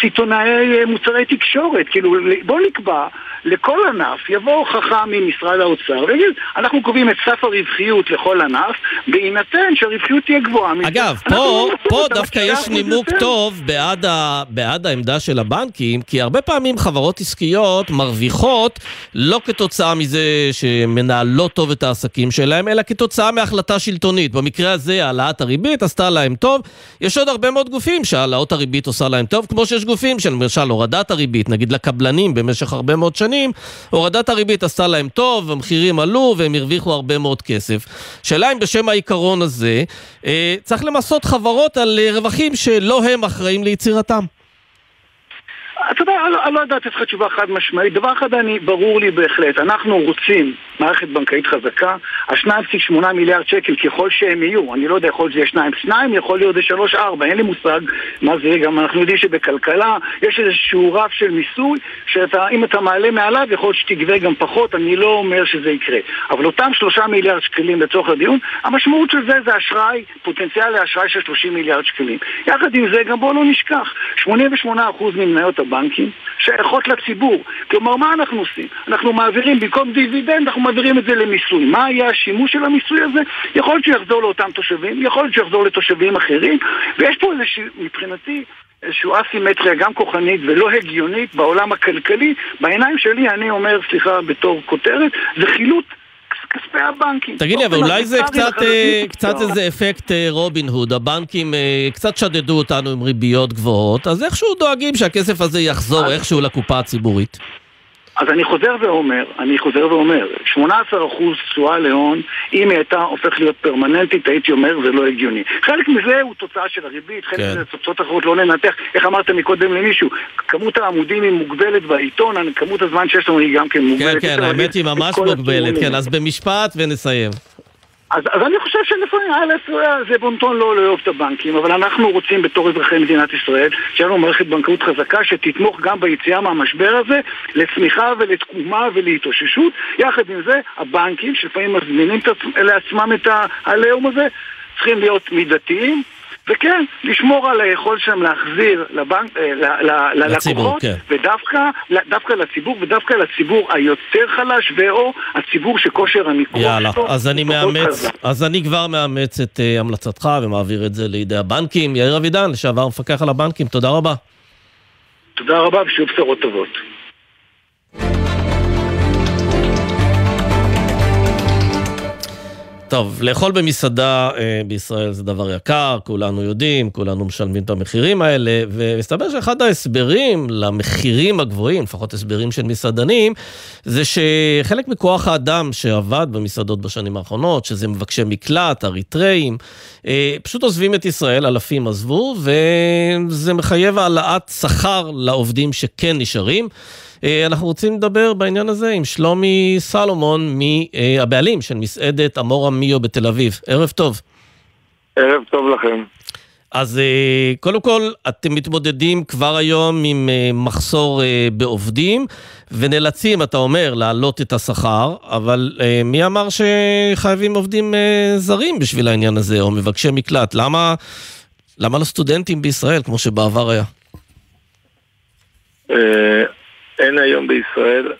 סיטונאי מוצרי תקשורת? כאילו, בואו נקבע לכל ענף, יבוא חכם ממשרד האוצר ויגיד, אנחנו קובעים את סף הרווחיות לכל ענף, בהינתן שהרווחיות תהיה גבוהה. אגב, פה, פה דווקא יש נימוק יותר. טוב בעד, ה, בעד העמדה של הבנקים, כי הרבה פעמים חברות עסקיות מרוויחות לא כתוצאה מזה שמנהלות טוב את העסקים שלהם, אלא כתוצאה מהחלטה שלטונית. במקרה הזה, העלאת הריבית עשתה להם טוב. יש עוד הרבה מאוד גופים שהעלאות הריבית עושה להם טוב, כמו שיש גופים של למשל הורדת הריבית, נגיד לקבלנים במשך הרבה מאוד שנים, הורדת הריבית עשתה להם טוב, המחירים עלו והם הרוויחו הרבה מאוד כסף. שאלה אם בשם העיקרון הזה, אה, צריך למסות חברות על רווחים שלא הם אחראים ליצירתם. אתה יודע, אני לא יודעת לתת לך תשובה חד משמעית. דבר אחד אני, ברור לי בהחלט, אנחנו רוצים מערכת בנקאית חזקה. ה-2.8 מיליארד שקל ככל שהם יהיו, אני לא יודע, יכול להיות שזה יהיה 2.2, יכול להיות זה 3.4, אין לי מושג מה זה, גם אנחנו יודעים שבכלכלה יש איזשהו רף של מיסוי, שאם אתה מעלה מעליו יכול להיות שתגבה גם פחות, אני לא אומר שזה יקרה. אבל אותם 3 מיליארד שקלים לצורך הדיון, המשמעות של זה זה אשראי, פוטנציאל לאשראי של 30 מיליארד שקלים. יחד עם זה, גם בואו לא נשכח, 88% ממניות הבנקים שייכות לציבור. כלומר, מה אנחנו עושים? אנחנו מעבירים, במקום דיבידנד, אנחנו מעבירים את זה למיסוי. מה יהיה השימוש של המיסוי הזה? יכול להיות שהוא יחזור לאותם תושבים, יכול להיות שהוא יחזור לתושבים אחרים, ויש פה איזושהי, מבחינתי, איזושהי אסימטריה גם כוחנית ולא הגיונית בעולם הכלכלי. בעיניים שלי, אני אומר, סליחה, בתור כותרת, זה חילוט כספי הבנקים. תגיד לי, אבל אולי זה קצת, אה, קצת איזה אפקט אה, רובין הוד, הבנקים אה, קצת שדדו אותנו עם ריביות גבוהות, אז איכשהו דואגים שהכסף הזה יחזור איכשהו לקופה הציבורית. אז אני חוזר ואומר, אני חוזר ואומר, 18% תשואה להון, אם היא הייתה הופכת להיות פרמננטית, הייתי אומר, זה לא הגיוני. חלק מזה הוא תוצאה של הריבית, חלק כן. מזה תוצאות אחרות לא ננתח, איך אמרת מקודם למישהו, כמות העמודים היא מוגבלת בעיתון, כמות הזמן שיש לנו היא גם כן מוגבלת. כן, כן, האמת היא ממש מוגבלת. כן, אז במשפט ונסיים. אז, אז אני חושב שלפעמים, א', זה בונטון לא לאהוב את הבנקים, אבל אנחנו רוצים בתור אזרחי מדינת ישראל, שיהיה לנו מערכת בנקאות חזקה שתתמוך גם ביציאה מהמשבר הזה לצמיחה ולתקומה ולהתאוששות. יחד עם זה, הבנקים, שלפעמים מזמינים לעצמם את העליהום הזה, צריכים להיות מידתיים. וכן, לשמור על היכולת שלהם להחזיר לבנק, אה, ל- ל- לציבור, ללקוחות, כן. ודווקא דווקא לציבור, ודווקא לציבור היותר חלש, ו/או הציבור שכושר המיקוח יאללה, שלו אז אני מאמץ. אז אני כבר מאמץ את אה, המלצתך ומעביר את זה לידי הבנקים. יאיר אבידן, לשעבר מפקח על הבנקים, תודה רבה. תודה רבה ושיהיו בשורות טובות. טוב, לאכול במסעדה אה, בישראל זה דבר יקר, כולנו יודעים, כולנו משלמים את המחירים האלה, ומסתבר שאחד ההסברים למחירים הגבוהים, לפחות הסברים של מסעדנים, זה שחלק מכוח האדם שעבד במסעדות בשנים האחרונות, שזה מבקשי מקלט, אריתראים, אה, פשוט עוזבים את ישראל, אלפים עזבו, וזה מחייב העלאת שכר לעובדים שכן נשארים. אה, אנחנו רוצים לדבר בעניין הזה עם שלומי סלומון, מהבעלים של מסעדת אמורה מיו בתל אביב. ערב טוב. ערב טוב לכם. אז אה, קודם כל, אתם מתמודדים כבר היום עם אה, מחסור בעובדים, ונאלצים, אתה אומר, להעלות את השכר, אבל מי אמר שחייבים עובדים זרים בשביל העניין הזה, או מבקשי מקלט? למה, למה לא סטודנטים בישראל, כמו שבעבר היה? אין היום בישראל,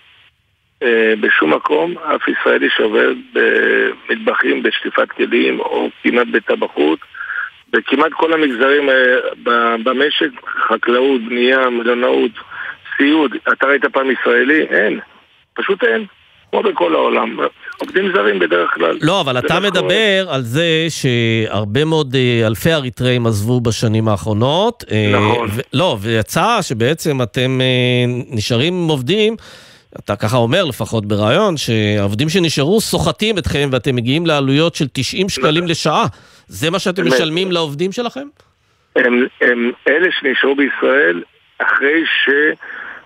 אה, בשום מקום, אף ישראלי שעובד במטבחים, בשטיפת כלים או כמעט בטבחות. בכמעט כל המגזרים אה, במשק, חקלאות, בנייה, מלונאות, סיעוד. אתה ראית פעם ישראלי? אין. פשוט אין. כמו בכל העולם. עובדים זרים בדרך כלל. לא, אבל אתה נכון. מדבר על זה שהרבה מאוד אה, אלפי אריתראים עזבו בשנים האחרונות. אה, נכון. ו- לא, ויצא שבעצם אתם אה, נשארים עובדים, אתה ככה אומר לפחות בריאיון, שהעובדים שנשארו סוחטים אתכם ואתם מגיעים לעלויות של 90 שקלים לשעה. זה מה שאתם. משלמים לעובדים שלכם? הם, הם אלה שנשארו בישראל אחרי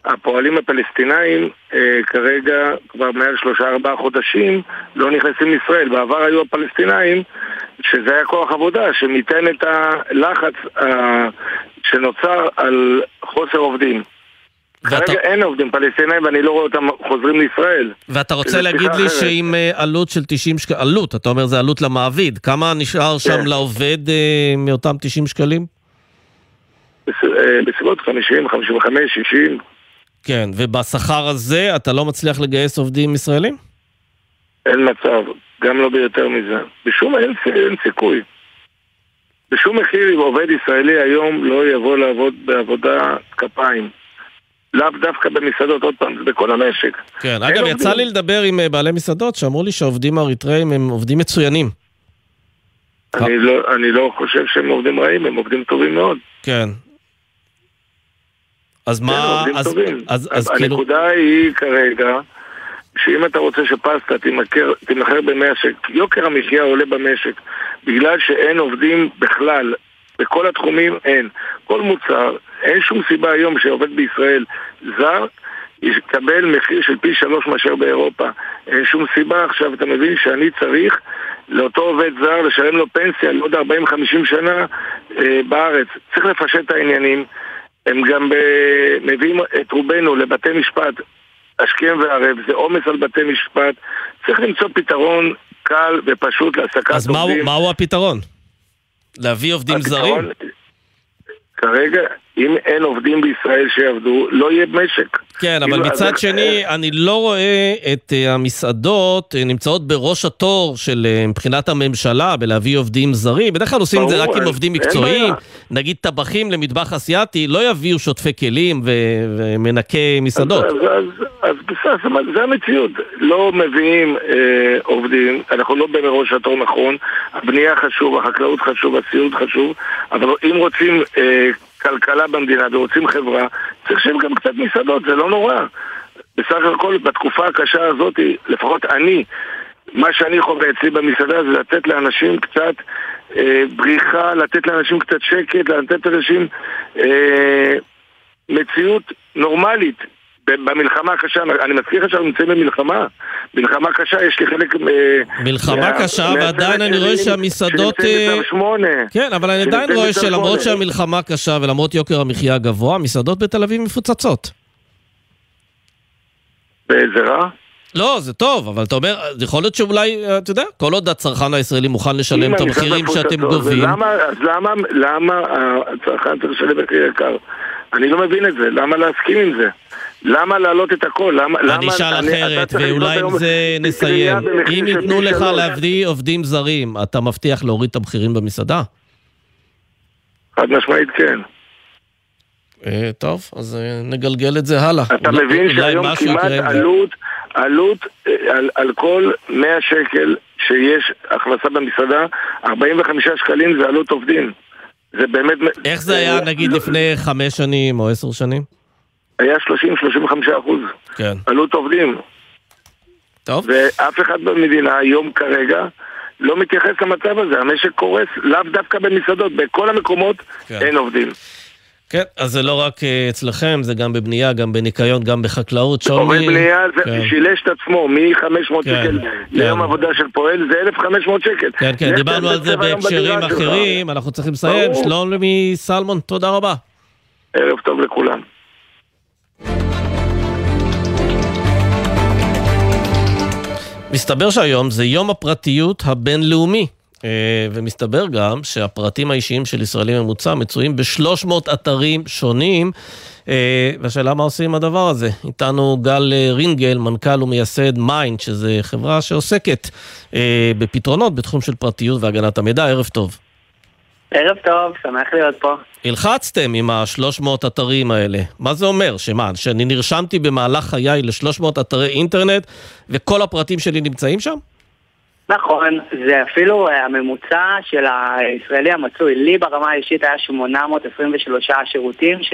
שהפועלים הפלסטינאים אה, כרגע כבר מעל שלושה ארבעה חודשים לא נכנסים לישראל. בעבר היו הפלסטינאים שזה היה כוח עבודה שניתן את הלחץ אה, שנוצר על חוסר עובדים. כרגע אין עובדים פלסטינאים ואני לא רואה אותם חוזרים לישראל. ואתה רוצה להגיד לי אחרת. שעם אה, עלות של 90 שקלים, עלות, אתה אומר זה עלות למעביד, כמה נשאר שם כן. לעובד אה, מאותם 90 שקלים? בס- בסביבות 50, 55, 60. כן, ובשכר הזה אתה לא מצליח לגייס עובדים ישראלים? אין מצב, גם לא ביותר מזה. בשום, אין, אין סיכוי. בשום מחיר אם עובד ישראלי היום לא יבוא לעבוד בעבודה כפיים. לאו דווקא במסעדות, עוד פעם, בכל המשק. כן, אגב, עובדים. יצא לי לדבר עם אה, בעלי מסעדות שאמרו לי שהעובדים האריתראים הם עובדים מצוינים. אני לא, אני לא חושב שהם עובדים רעים, הם עובדים טובים מאוד. כן. אז כן, מה, אז, טובים. אז, אז כאילו, הנקודה היא כרגע, שאם אתה רוצה שפסטה תימכר, תימכר במשק, יוקר המחיה עולה במשק, בגלל שאין עובדים בכלל, בכל התחומים אין. כל מוצר, אין שום סיבה היום שעובד בישראל זר יקבל מחיר של פי שלוש מאשר באירופה. אין שום סיבה עכשיו, אתה מבין שאני צריך לאותו עובד זר לשלם לו פנסיה לעוד 40-50 שנה אה, בארץ. צריך לפשט את העניינים. הם גם ב... מביאים את רובנו לבתי משפט השכם והערב, זה עומס על בתי משפט. צריך למצוא פתרון קל ופשוט להעסקת עובדים. אז מהו הפתרון? להביא עובדים הפתרון, זרים? כרגע, אם אין עובדים בישראל שיעבדו, לא יהיה משק. כן, אבל כאילו, מצד שני, אני לא רואה את אה, המסעדות אה, נמצאות בראש התור של אה, מבחינת הממשלה בלהביא עובדים זרים. בדרך כלל עושים את זה רק עם עובדים מקצועיים. נגיד טבחים למטבח אסיאתי, לא יביאו שוטפי כלים ומנקי מסעדות. אז בסדר, זה- המציאות. לא מביאים אה, עובדים, אנחנו לא בראש התור נכון, הבנייה חשוב, החקלאות חשוב, הסיעוד חשוב, אבל אם רוצים אה, כלכלה במדינה ורוצים חברה, צריך שיהיה גם קצת מסעדות, זה לא נורא. בסך הכל, בתקופה הקשה הזאת, לפחות אני, מה שאני חווה אצלי במסעדה זה לתת לאנשים קצת אה, בריחה, לתת לאנשים קצת שקט, לתת לאנשים אה, מציאות נורמלית. במלחמה הקשה, אני מזכיר לך שאנחנו נמצאים במלחמה. מלחמה קשה, יש לי חלק... אה, מלחמה מה- קשה, ועדיין אני רואה שהמסעדות... אה. כן, אבל אני עדיין רואה שלמרות. שהמלחמה קשה ולמרות יוקר המחיה הגבוה, המסעדות בתל אביב מפוצצות. וזה רע? לא, זה טוב, אבל אתה אומר, יכול להיות שאולי, אה, אתה יודע, כל עוד הצרכן הישראלי מוכן לשלם את המחירים שאתם גובים, ולמה- אז למה, למה הצרכן צריך לשלם מחיר יקר? אני לא מבין את זה, למה להסכים עם זה? למה להעלות את הכל? למה... אני אשאל אחרת, ואולי עם זה נסיים. אם ייתנו לך. להביא עובדים זרים, אתה מבטיח להוריד את המחירים במסעדה? חד משמעית כן. אה, טוב, אז אה, נגלגל את זה הלאה. אתה מבין שהיום כמעט. עלות, עלות אה, על, על כל 100 שקל שיש הכנסה במסעדה, 45 שקלים זה עלות עובדים. זה באמת... איך זה היה, נגיד, לפני חמש שנים או עשר שנים? היה 30-35 אחוז. כן. עלות עובדים. טוב. ואף אחד במדינה היום כרגע לא מתייחס למצב הזה. המשק קורס לאו דווקא במסעדות, בכל המקומות כן. אין עובדים. כן, אז זה לא רק אה, אצלכם, זה גם בבנייה, גם בניקיון, גם בחקלאות. עובד שוני... בנייה זה כן. שילש את עצמו מ-500 כן, שקל ליום עבודה של פועל, זה 1,500 שקל. כן, כן, דיברנו על זה בהקשרים בדירה שלך. אחרים, אנחנו צריכים לסיים. שלומי סלמון, תודה רבה. ערב טוב לכולם. מסתבר שהיום זה יום הפרטיות הבינלאומי. אה, ומסתבר גם שהפרטים האישיים של ישראלי ממוצע מצויים ב-300 אתרים שונים. אה, והשאלה מה עושים עם הדבר הזה. איתנו גל אה, רינגל, מנכ"ל ומייסד Mine, שזו חברה שעוסקת בפתרונות בתחום של פרטיות והגנת המידע. ערב טוב. ערב טוב, שמח להיות פה. הלחצתם עם ה-300 אתרים האלה. מה זה אומר? שמה, שאני נרשמתי במהלך חיי ל-300 אתרי אינטרנט וכל הפרטים שלי נמצאים שם? נכון, זה אפילו אה, הממוצע של הישראלי המצוי. לי ברמה האישית היה 823 שירותים, ש...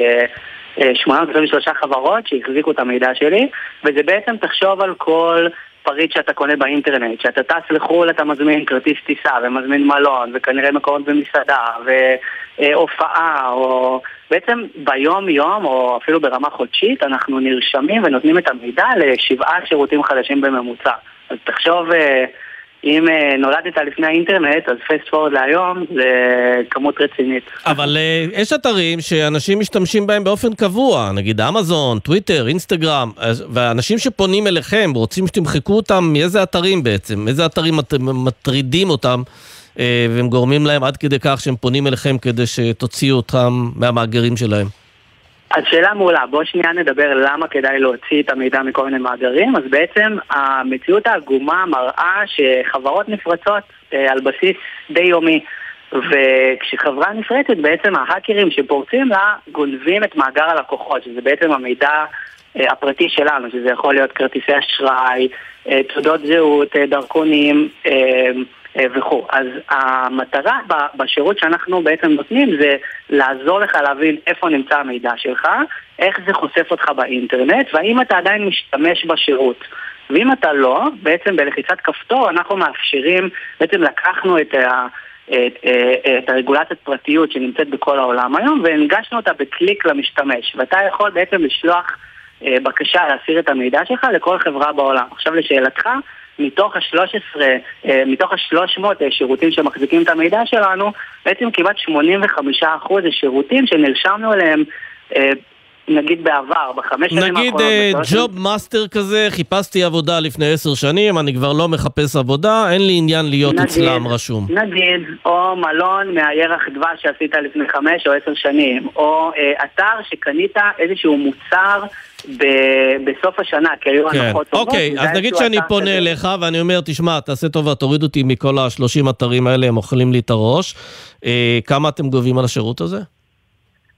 אה, 823 חברות שהחזיקו את המידע שלי, וזה בעצם תחשוב על כל פריט שאתה קונה באינטרנט, שאתה טס לחו"ל אתה מזמין כרטיס טיסה ומזמין מלון וכנראה מקומות במסעדה והופעה או בעצם ביום יום או אפילו ברמה חודשית אנחנו נרשמים ונותנים את המידע לשבעה שירותים חדשים בממוצע. אז תחשוב אה, אם אה, נולדת לפני האינטרנט אז פייסט פורד להיום זה כמות רצינית. אבל אה, יש אתרים שאנשים משתמשים בהם באופן קבוע, נגיד אמזון, טוויטר, אינסטגרם, ואנשים שפונים אליכם רוצים שתמחקו אותם מאיזה אתרים בעצם? איזה אתרים מטרידים אותם אה, והם גורמים להם עד כדי כך שהם פונים אליכם כדי שתוציאו אותם מהמאגרים שלהם? אז שאלה מעולה, בוא שנייה נדבר למה כדאי להוציא את המידע מכל מיני מאגרים. אז בעצם המציאות העגומה מראה שחברות נפרצות אה, על בסיס די יומי. וכשחברה נפרצת, בעצם ההאקרים שפורצים לה גונבים את מאגר הלקוחות, שזה בעצם המידע אה, הפרטי שלנו, שזה יכול להיות כרטיסי אשראי, אה, תעודות זהות, אה, דרכונים אה, וכו'. אז המטרה בשירות שאנחנו בעצם נותנים זה לעזור לך להבין איפה נמצא המידע שלך, איך זה חושף אותך באינטרנט, והאם אתה עדיין משתמש בשירות. ואם אתה לא, בעצם בלחיצת כפתור אנחנו מאפשרים, בעצם לקחנו את ה... את, את הרגולציית פרטיות שנמצאת בכל העולם היום והנגשנו אותה בקליק למשתמש ואתה יכול בעצם לשלוח אה, בקשה להסיר את המידע שלך לכל חברה בעולם. עכשיו לשאלתך, מתוך ה-13, אה, מתוך ה-300 אה, שירותים שמחזיקים את המידע שלנו, בעצם כמעט 85% זה שירותים שנרשמנו אליהם אה, נגיד בעבר, בחמש שנים האחרונות. נגיד ג'וב מאסטר כזה, חיפשתי עבודה לפני עשר שנים, אני כבר לא מחפש עבודה, אין לי עניין להיות נגיד, אצלם רשום. נגיד, או מלון מהירח דבש שעשית לפני חמש או עשר שנים, או אה, אתר שקנית איזשהו מוצר ב- בסוף השנה, כי היו כן. הנחות טובות. אוקיי, אז נגיד שאני פונה כזה. אליך ואני אומר, תשמע, תעשה טובה, תוריד אותי מכל השלושים אתרים האלה, הם אוכלים לי את הראש. אה, כמה אתם גובים על השירות הזה?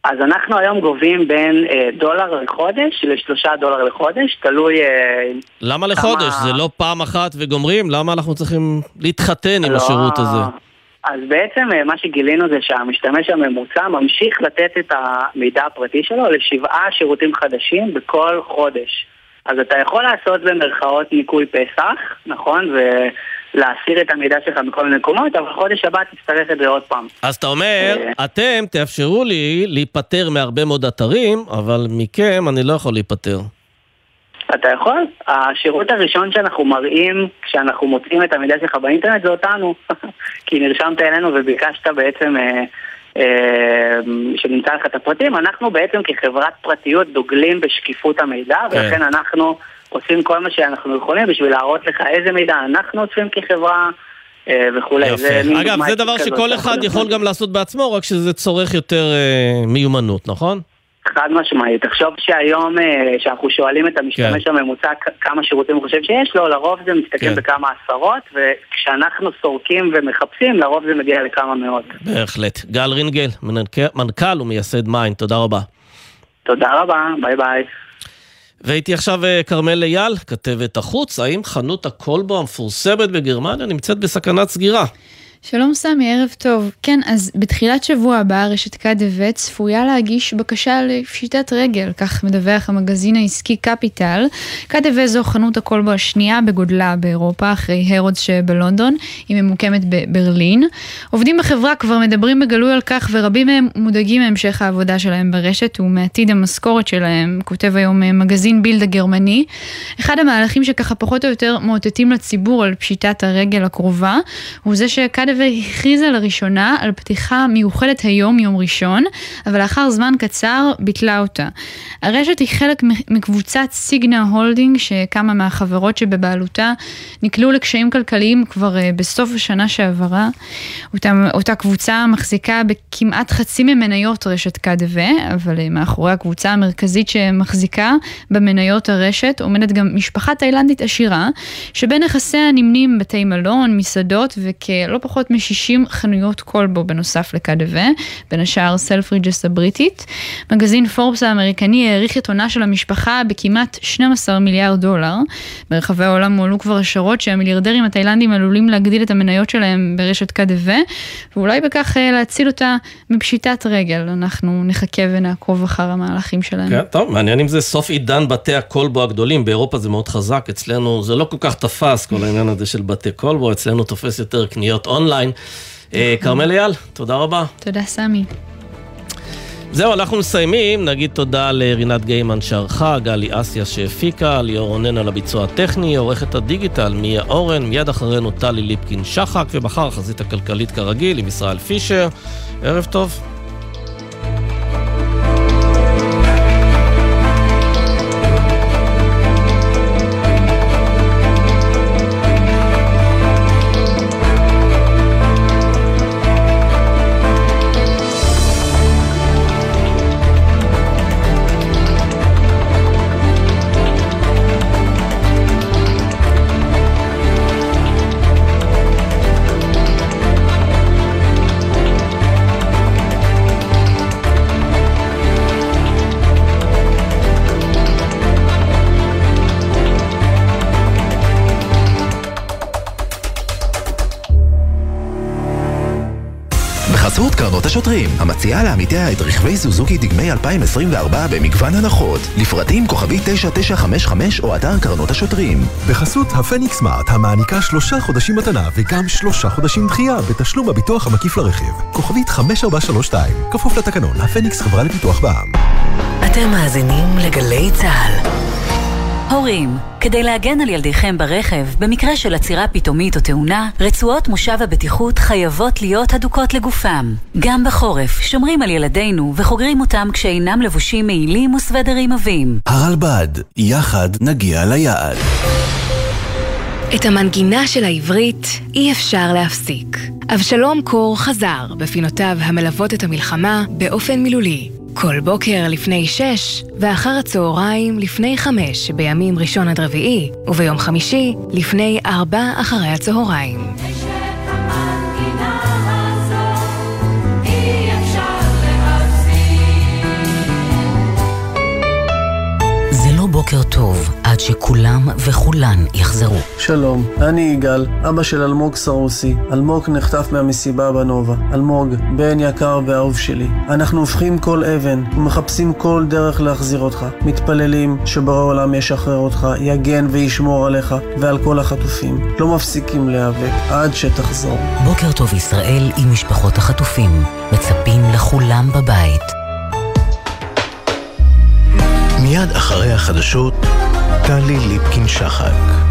אז אנחנו היום גובים בין אה, דולר לחודש לשלושה דולר לחודש, תלוי... אה, למה כמה... לחודש? זה לא פעם אחת וגומרים? למה אנחנו צריכים להתחתן לא... עם השירות הזה? אז בעצם אה, מה שגילינו זה שהמשתמש הממוצע ממשיך לתת את המידע הפרטי שלו לשבעה שירותים חדשים בכל חודש. אז אתה יכול לעשות במרכאות ניקוי פסח, נכון? להסיר את המידע שלך מכל מיני מקומות, אבל חודש הבא תצטרך את זה עוד פעם. אז אתה אומר, אה, אתם תאפשרו לי להיפטר מהרבה מאוד אתרים, אבל מכם אני לא יכול להיפטר. אתה יכול. השירות הראשון שאנחנו מראים כשאנחנו מוצאים את המידע שלך באינטרנט זה אותנו. כי נרשמת אלינו וביקשת בעצם אה, אה, שנמצא לך את הפרטים. אנחנו בעצם כחברת פרטיות דוגלים בשקיפות המידע, כן. ולכן אנחנו... עושים כל מה שאנחנו יכולים בשביל להראות לך איזה מידע אנחנו עושים כחברה. אה, וכולי. יפה. אגב, זה דבר שכל אחד יכול גם לעשות בעצמו, רק שזה צורך יותר אה, מיומנות, נכון? חד משמעית. תחשוב שהיום, אה, שאנחנו שואלים את המשתמש כן. הממוצע כמה שירותים הוא חושב שיש לו, לרוב זה מסתכל כן. בכמה עשרות, וכשאנחנו סורקים ומחפשים, לרוב זה מגיע לכמה מאות. בהחלט. גל רינגל, מנכ"ל ומייסד מיין, תודה רבה. תודה רבה, ביי ביי. ואיתי עכשיו אה, כרמל אייל, כתבת החוץ, האם חנות הכלבו המפורסמת בגרמניה נמצאת בסכנת סגירה? שלום סמי, ערב טוב. כן, אז בתחילת שבוע הבא רשת קדווה צפויה להגיש בקשה לפשיטת רגל, כך מדווח המגזין העסקי קפיטל. קדווה זו חנות הכלבו השנייה בגודלה באירופה, אחרי הרודס שבלונדון, היא ממוקמת בברלין. עובדים בחברה כבר מדברים בגלוי על כך, ורבים מהם מודאגים מהמשך העבודה שלהם ברשת ומעתיד המשכורת שלהם, כותב היום מגזין בילד הגרמני. אחד המהלכים שככה פחות או יותר מאותתים לציבור על פשיטת הרגל הקרובה, הוא זה שקד קדווה הכריזה לראשונה על פתיחה מיוחדת היום, יום ראשון, אבל לאחר זמן קצר ביטלה אותה. הרשת היא חלק מקבוצת סיגנה הולדינג, שכמה מהחברות שבבעלותה נקלעו לקשיים כלכליים כבר אה, בסוף השנה שעברה. אותה, אותה קבוצה מחזיקה בכמעט חצי ממניות רשת קדווה, אבל אה, מאחורי הקבוצה המרכזית שמחזיקה במניות הרשת עומדת גם משפחה תאילנדית עשירה, שבין נכסיה נמנים בתי מלון, מסעדות ולא פחות פחות מ-60 חנויות כלבו בנוסף לקדווה, בין השאר סלפריג'ס הבריטית. מגזין פורבס האמריקני העריך את הונה של המשפחה בכמעט 12 מיליארד דולר. ברחבי העולם הועלו כבר השערות שהמיליארדרים התאילנדים עלולים להגדיל את המניות שלהם ברשת קדווה, ואולי בכך אה, להציל אותה מפשיטת רגל. אנחנו נחכה ונעקוב אחר המהלכים שלהם. כן, טוב, מעניין אם זה סוף עידן בתי הקולבו הגדולים. באירופה זה מאוד חזק, אצלנו זה לא כל כך תפס, כל העניין הזה של בתי קולבו, אצלנו תופס יותר קניות אונליין. אונליין. אה, כרמל אייל, תודה רבה. תודה, סמי. זהו, אנחנו מסיימים. נגיד תודה לרינת גיימן שערכה, גלי אסיה שהפיקה, ליאור רונן על הביצוע הטכני, עורכת הדיגיטל מיה אורן, מיד אחרינו טלי ליפקין שחק, ומחר חזית הכלכלית כרגיל עם ישראל פישר. ערב טוב. השוטרים, המציעה לעמיתיה את רכבי סוזוקי דגמי 2024 במגוון הנחות. לפרטים כוכבי 9955 או אתר קרנות השוטרים. בחסות הפניקס סמארט, המעניקה שלושה חודשים מתנה וגם שלושה חודשים דחייה בתשלום הביטוח המקיף לרכב. כוכבית 5432, כפוף לתקנון, הפניקס חברה לפיתוח בע"מ. אתם מאזינים לגלי צה"ל. הורים, כדי להגן על ילדיכם ברכב, במקרה של עצירה פתאומית או תאונה, רצועות מושב הבטיחות חייבות להיות הדוקות לגופם. גם בחורף, שומרים על ילדינו וחוגרים אותם כשאינם לבושים מעילים וסוודרים עבים. הרלב"ד, יחד נגיע ליעד. את המנגינה של העברית אי אפשר להפסיק. אבשלום קור חזר בפינותיו המלוות את המלחמה באופן מילולי. כל בוקר לפני שש, ואחר הצהריים לפני חמש בימים ראשון עד רביעי, וביום חמישי לפני ארבע אחרי הצהריים. בוקר טוב, עד שכולם וכולן יחזרו. שלום, אני יגאל, אבא של אלמוג סרוסי. אלמוג נחטף מהמסיבה בנובה. אלמוג, בן יקר ואהוב שלי. אנחנו הופכים כל אבן ומחפשים כל דרך להחזיר אותך. מתפללים שבורא עולם ישחרר אותך, יגן וישמור עליך ועל כל החטופים. לא מפסיקים להיאבק עד שתחזור. בוקר טוב ישראל עם משפחות החטופים. מצפים לכולם בבית. מיד אחרי החדשות, טלי ליפקין-שחק.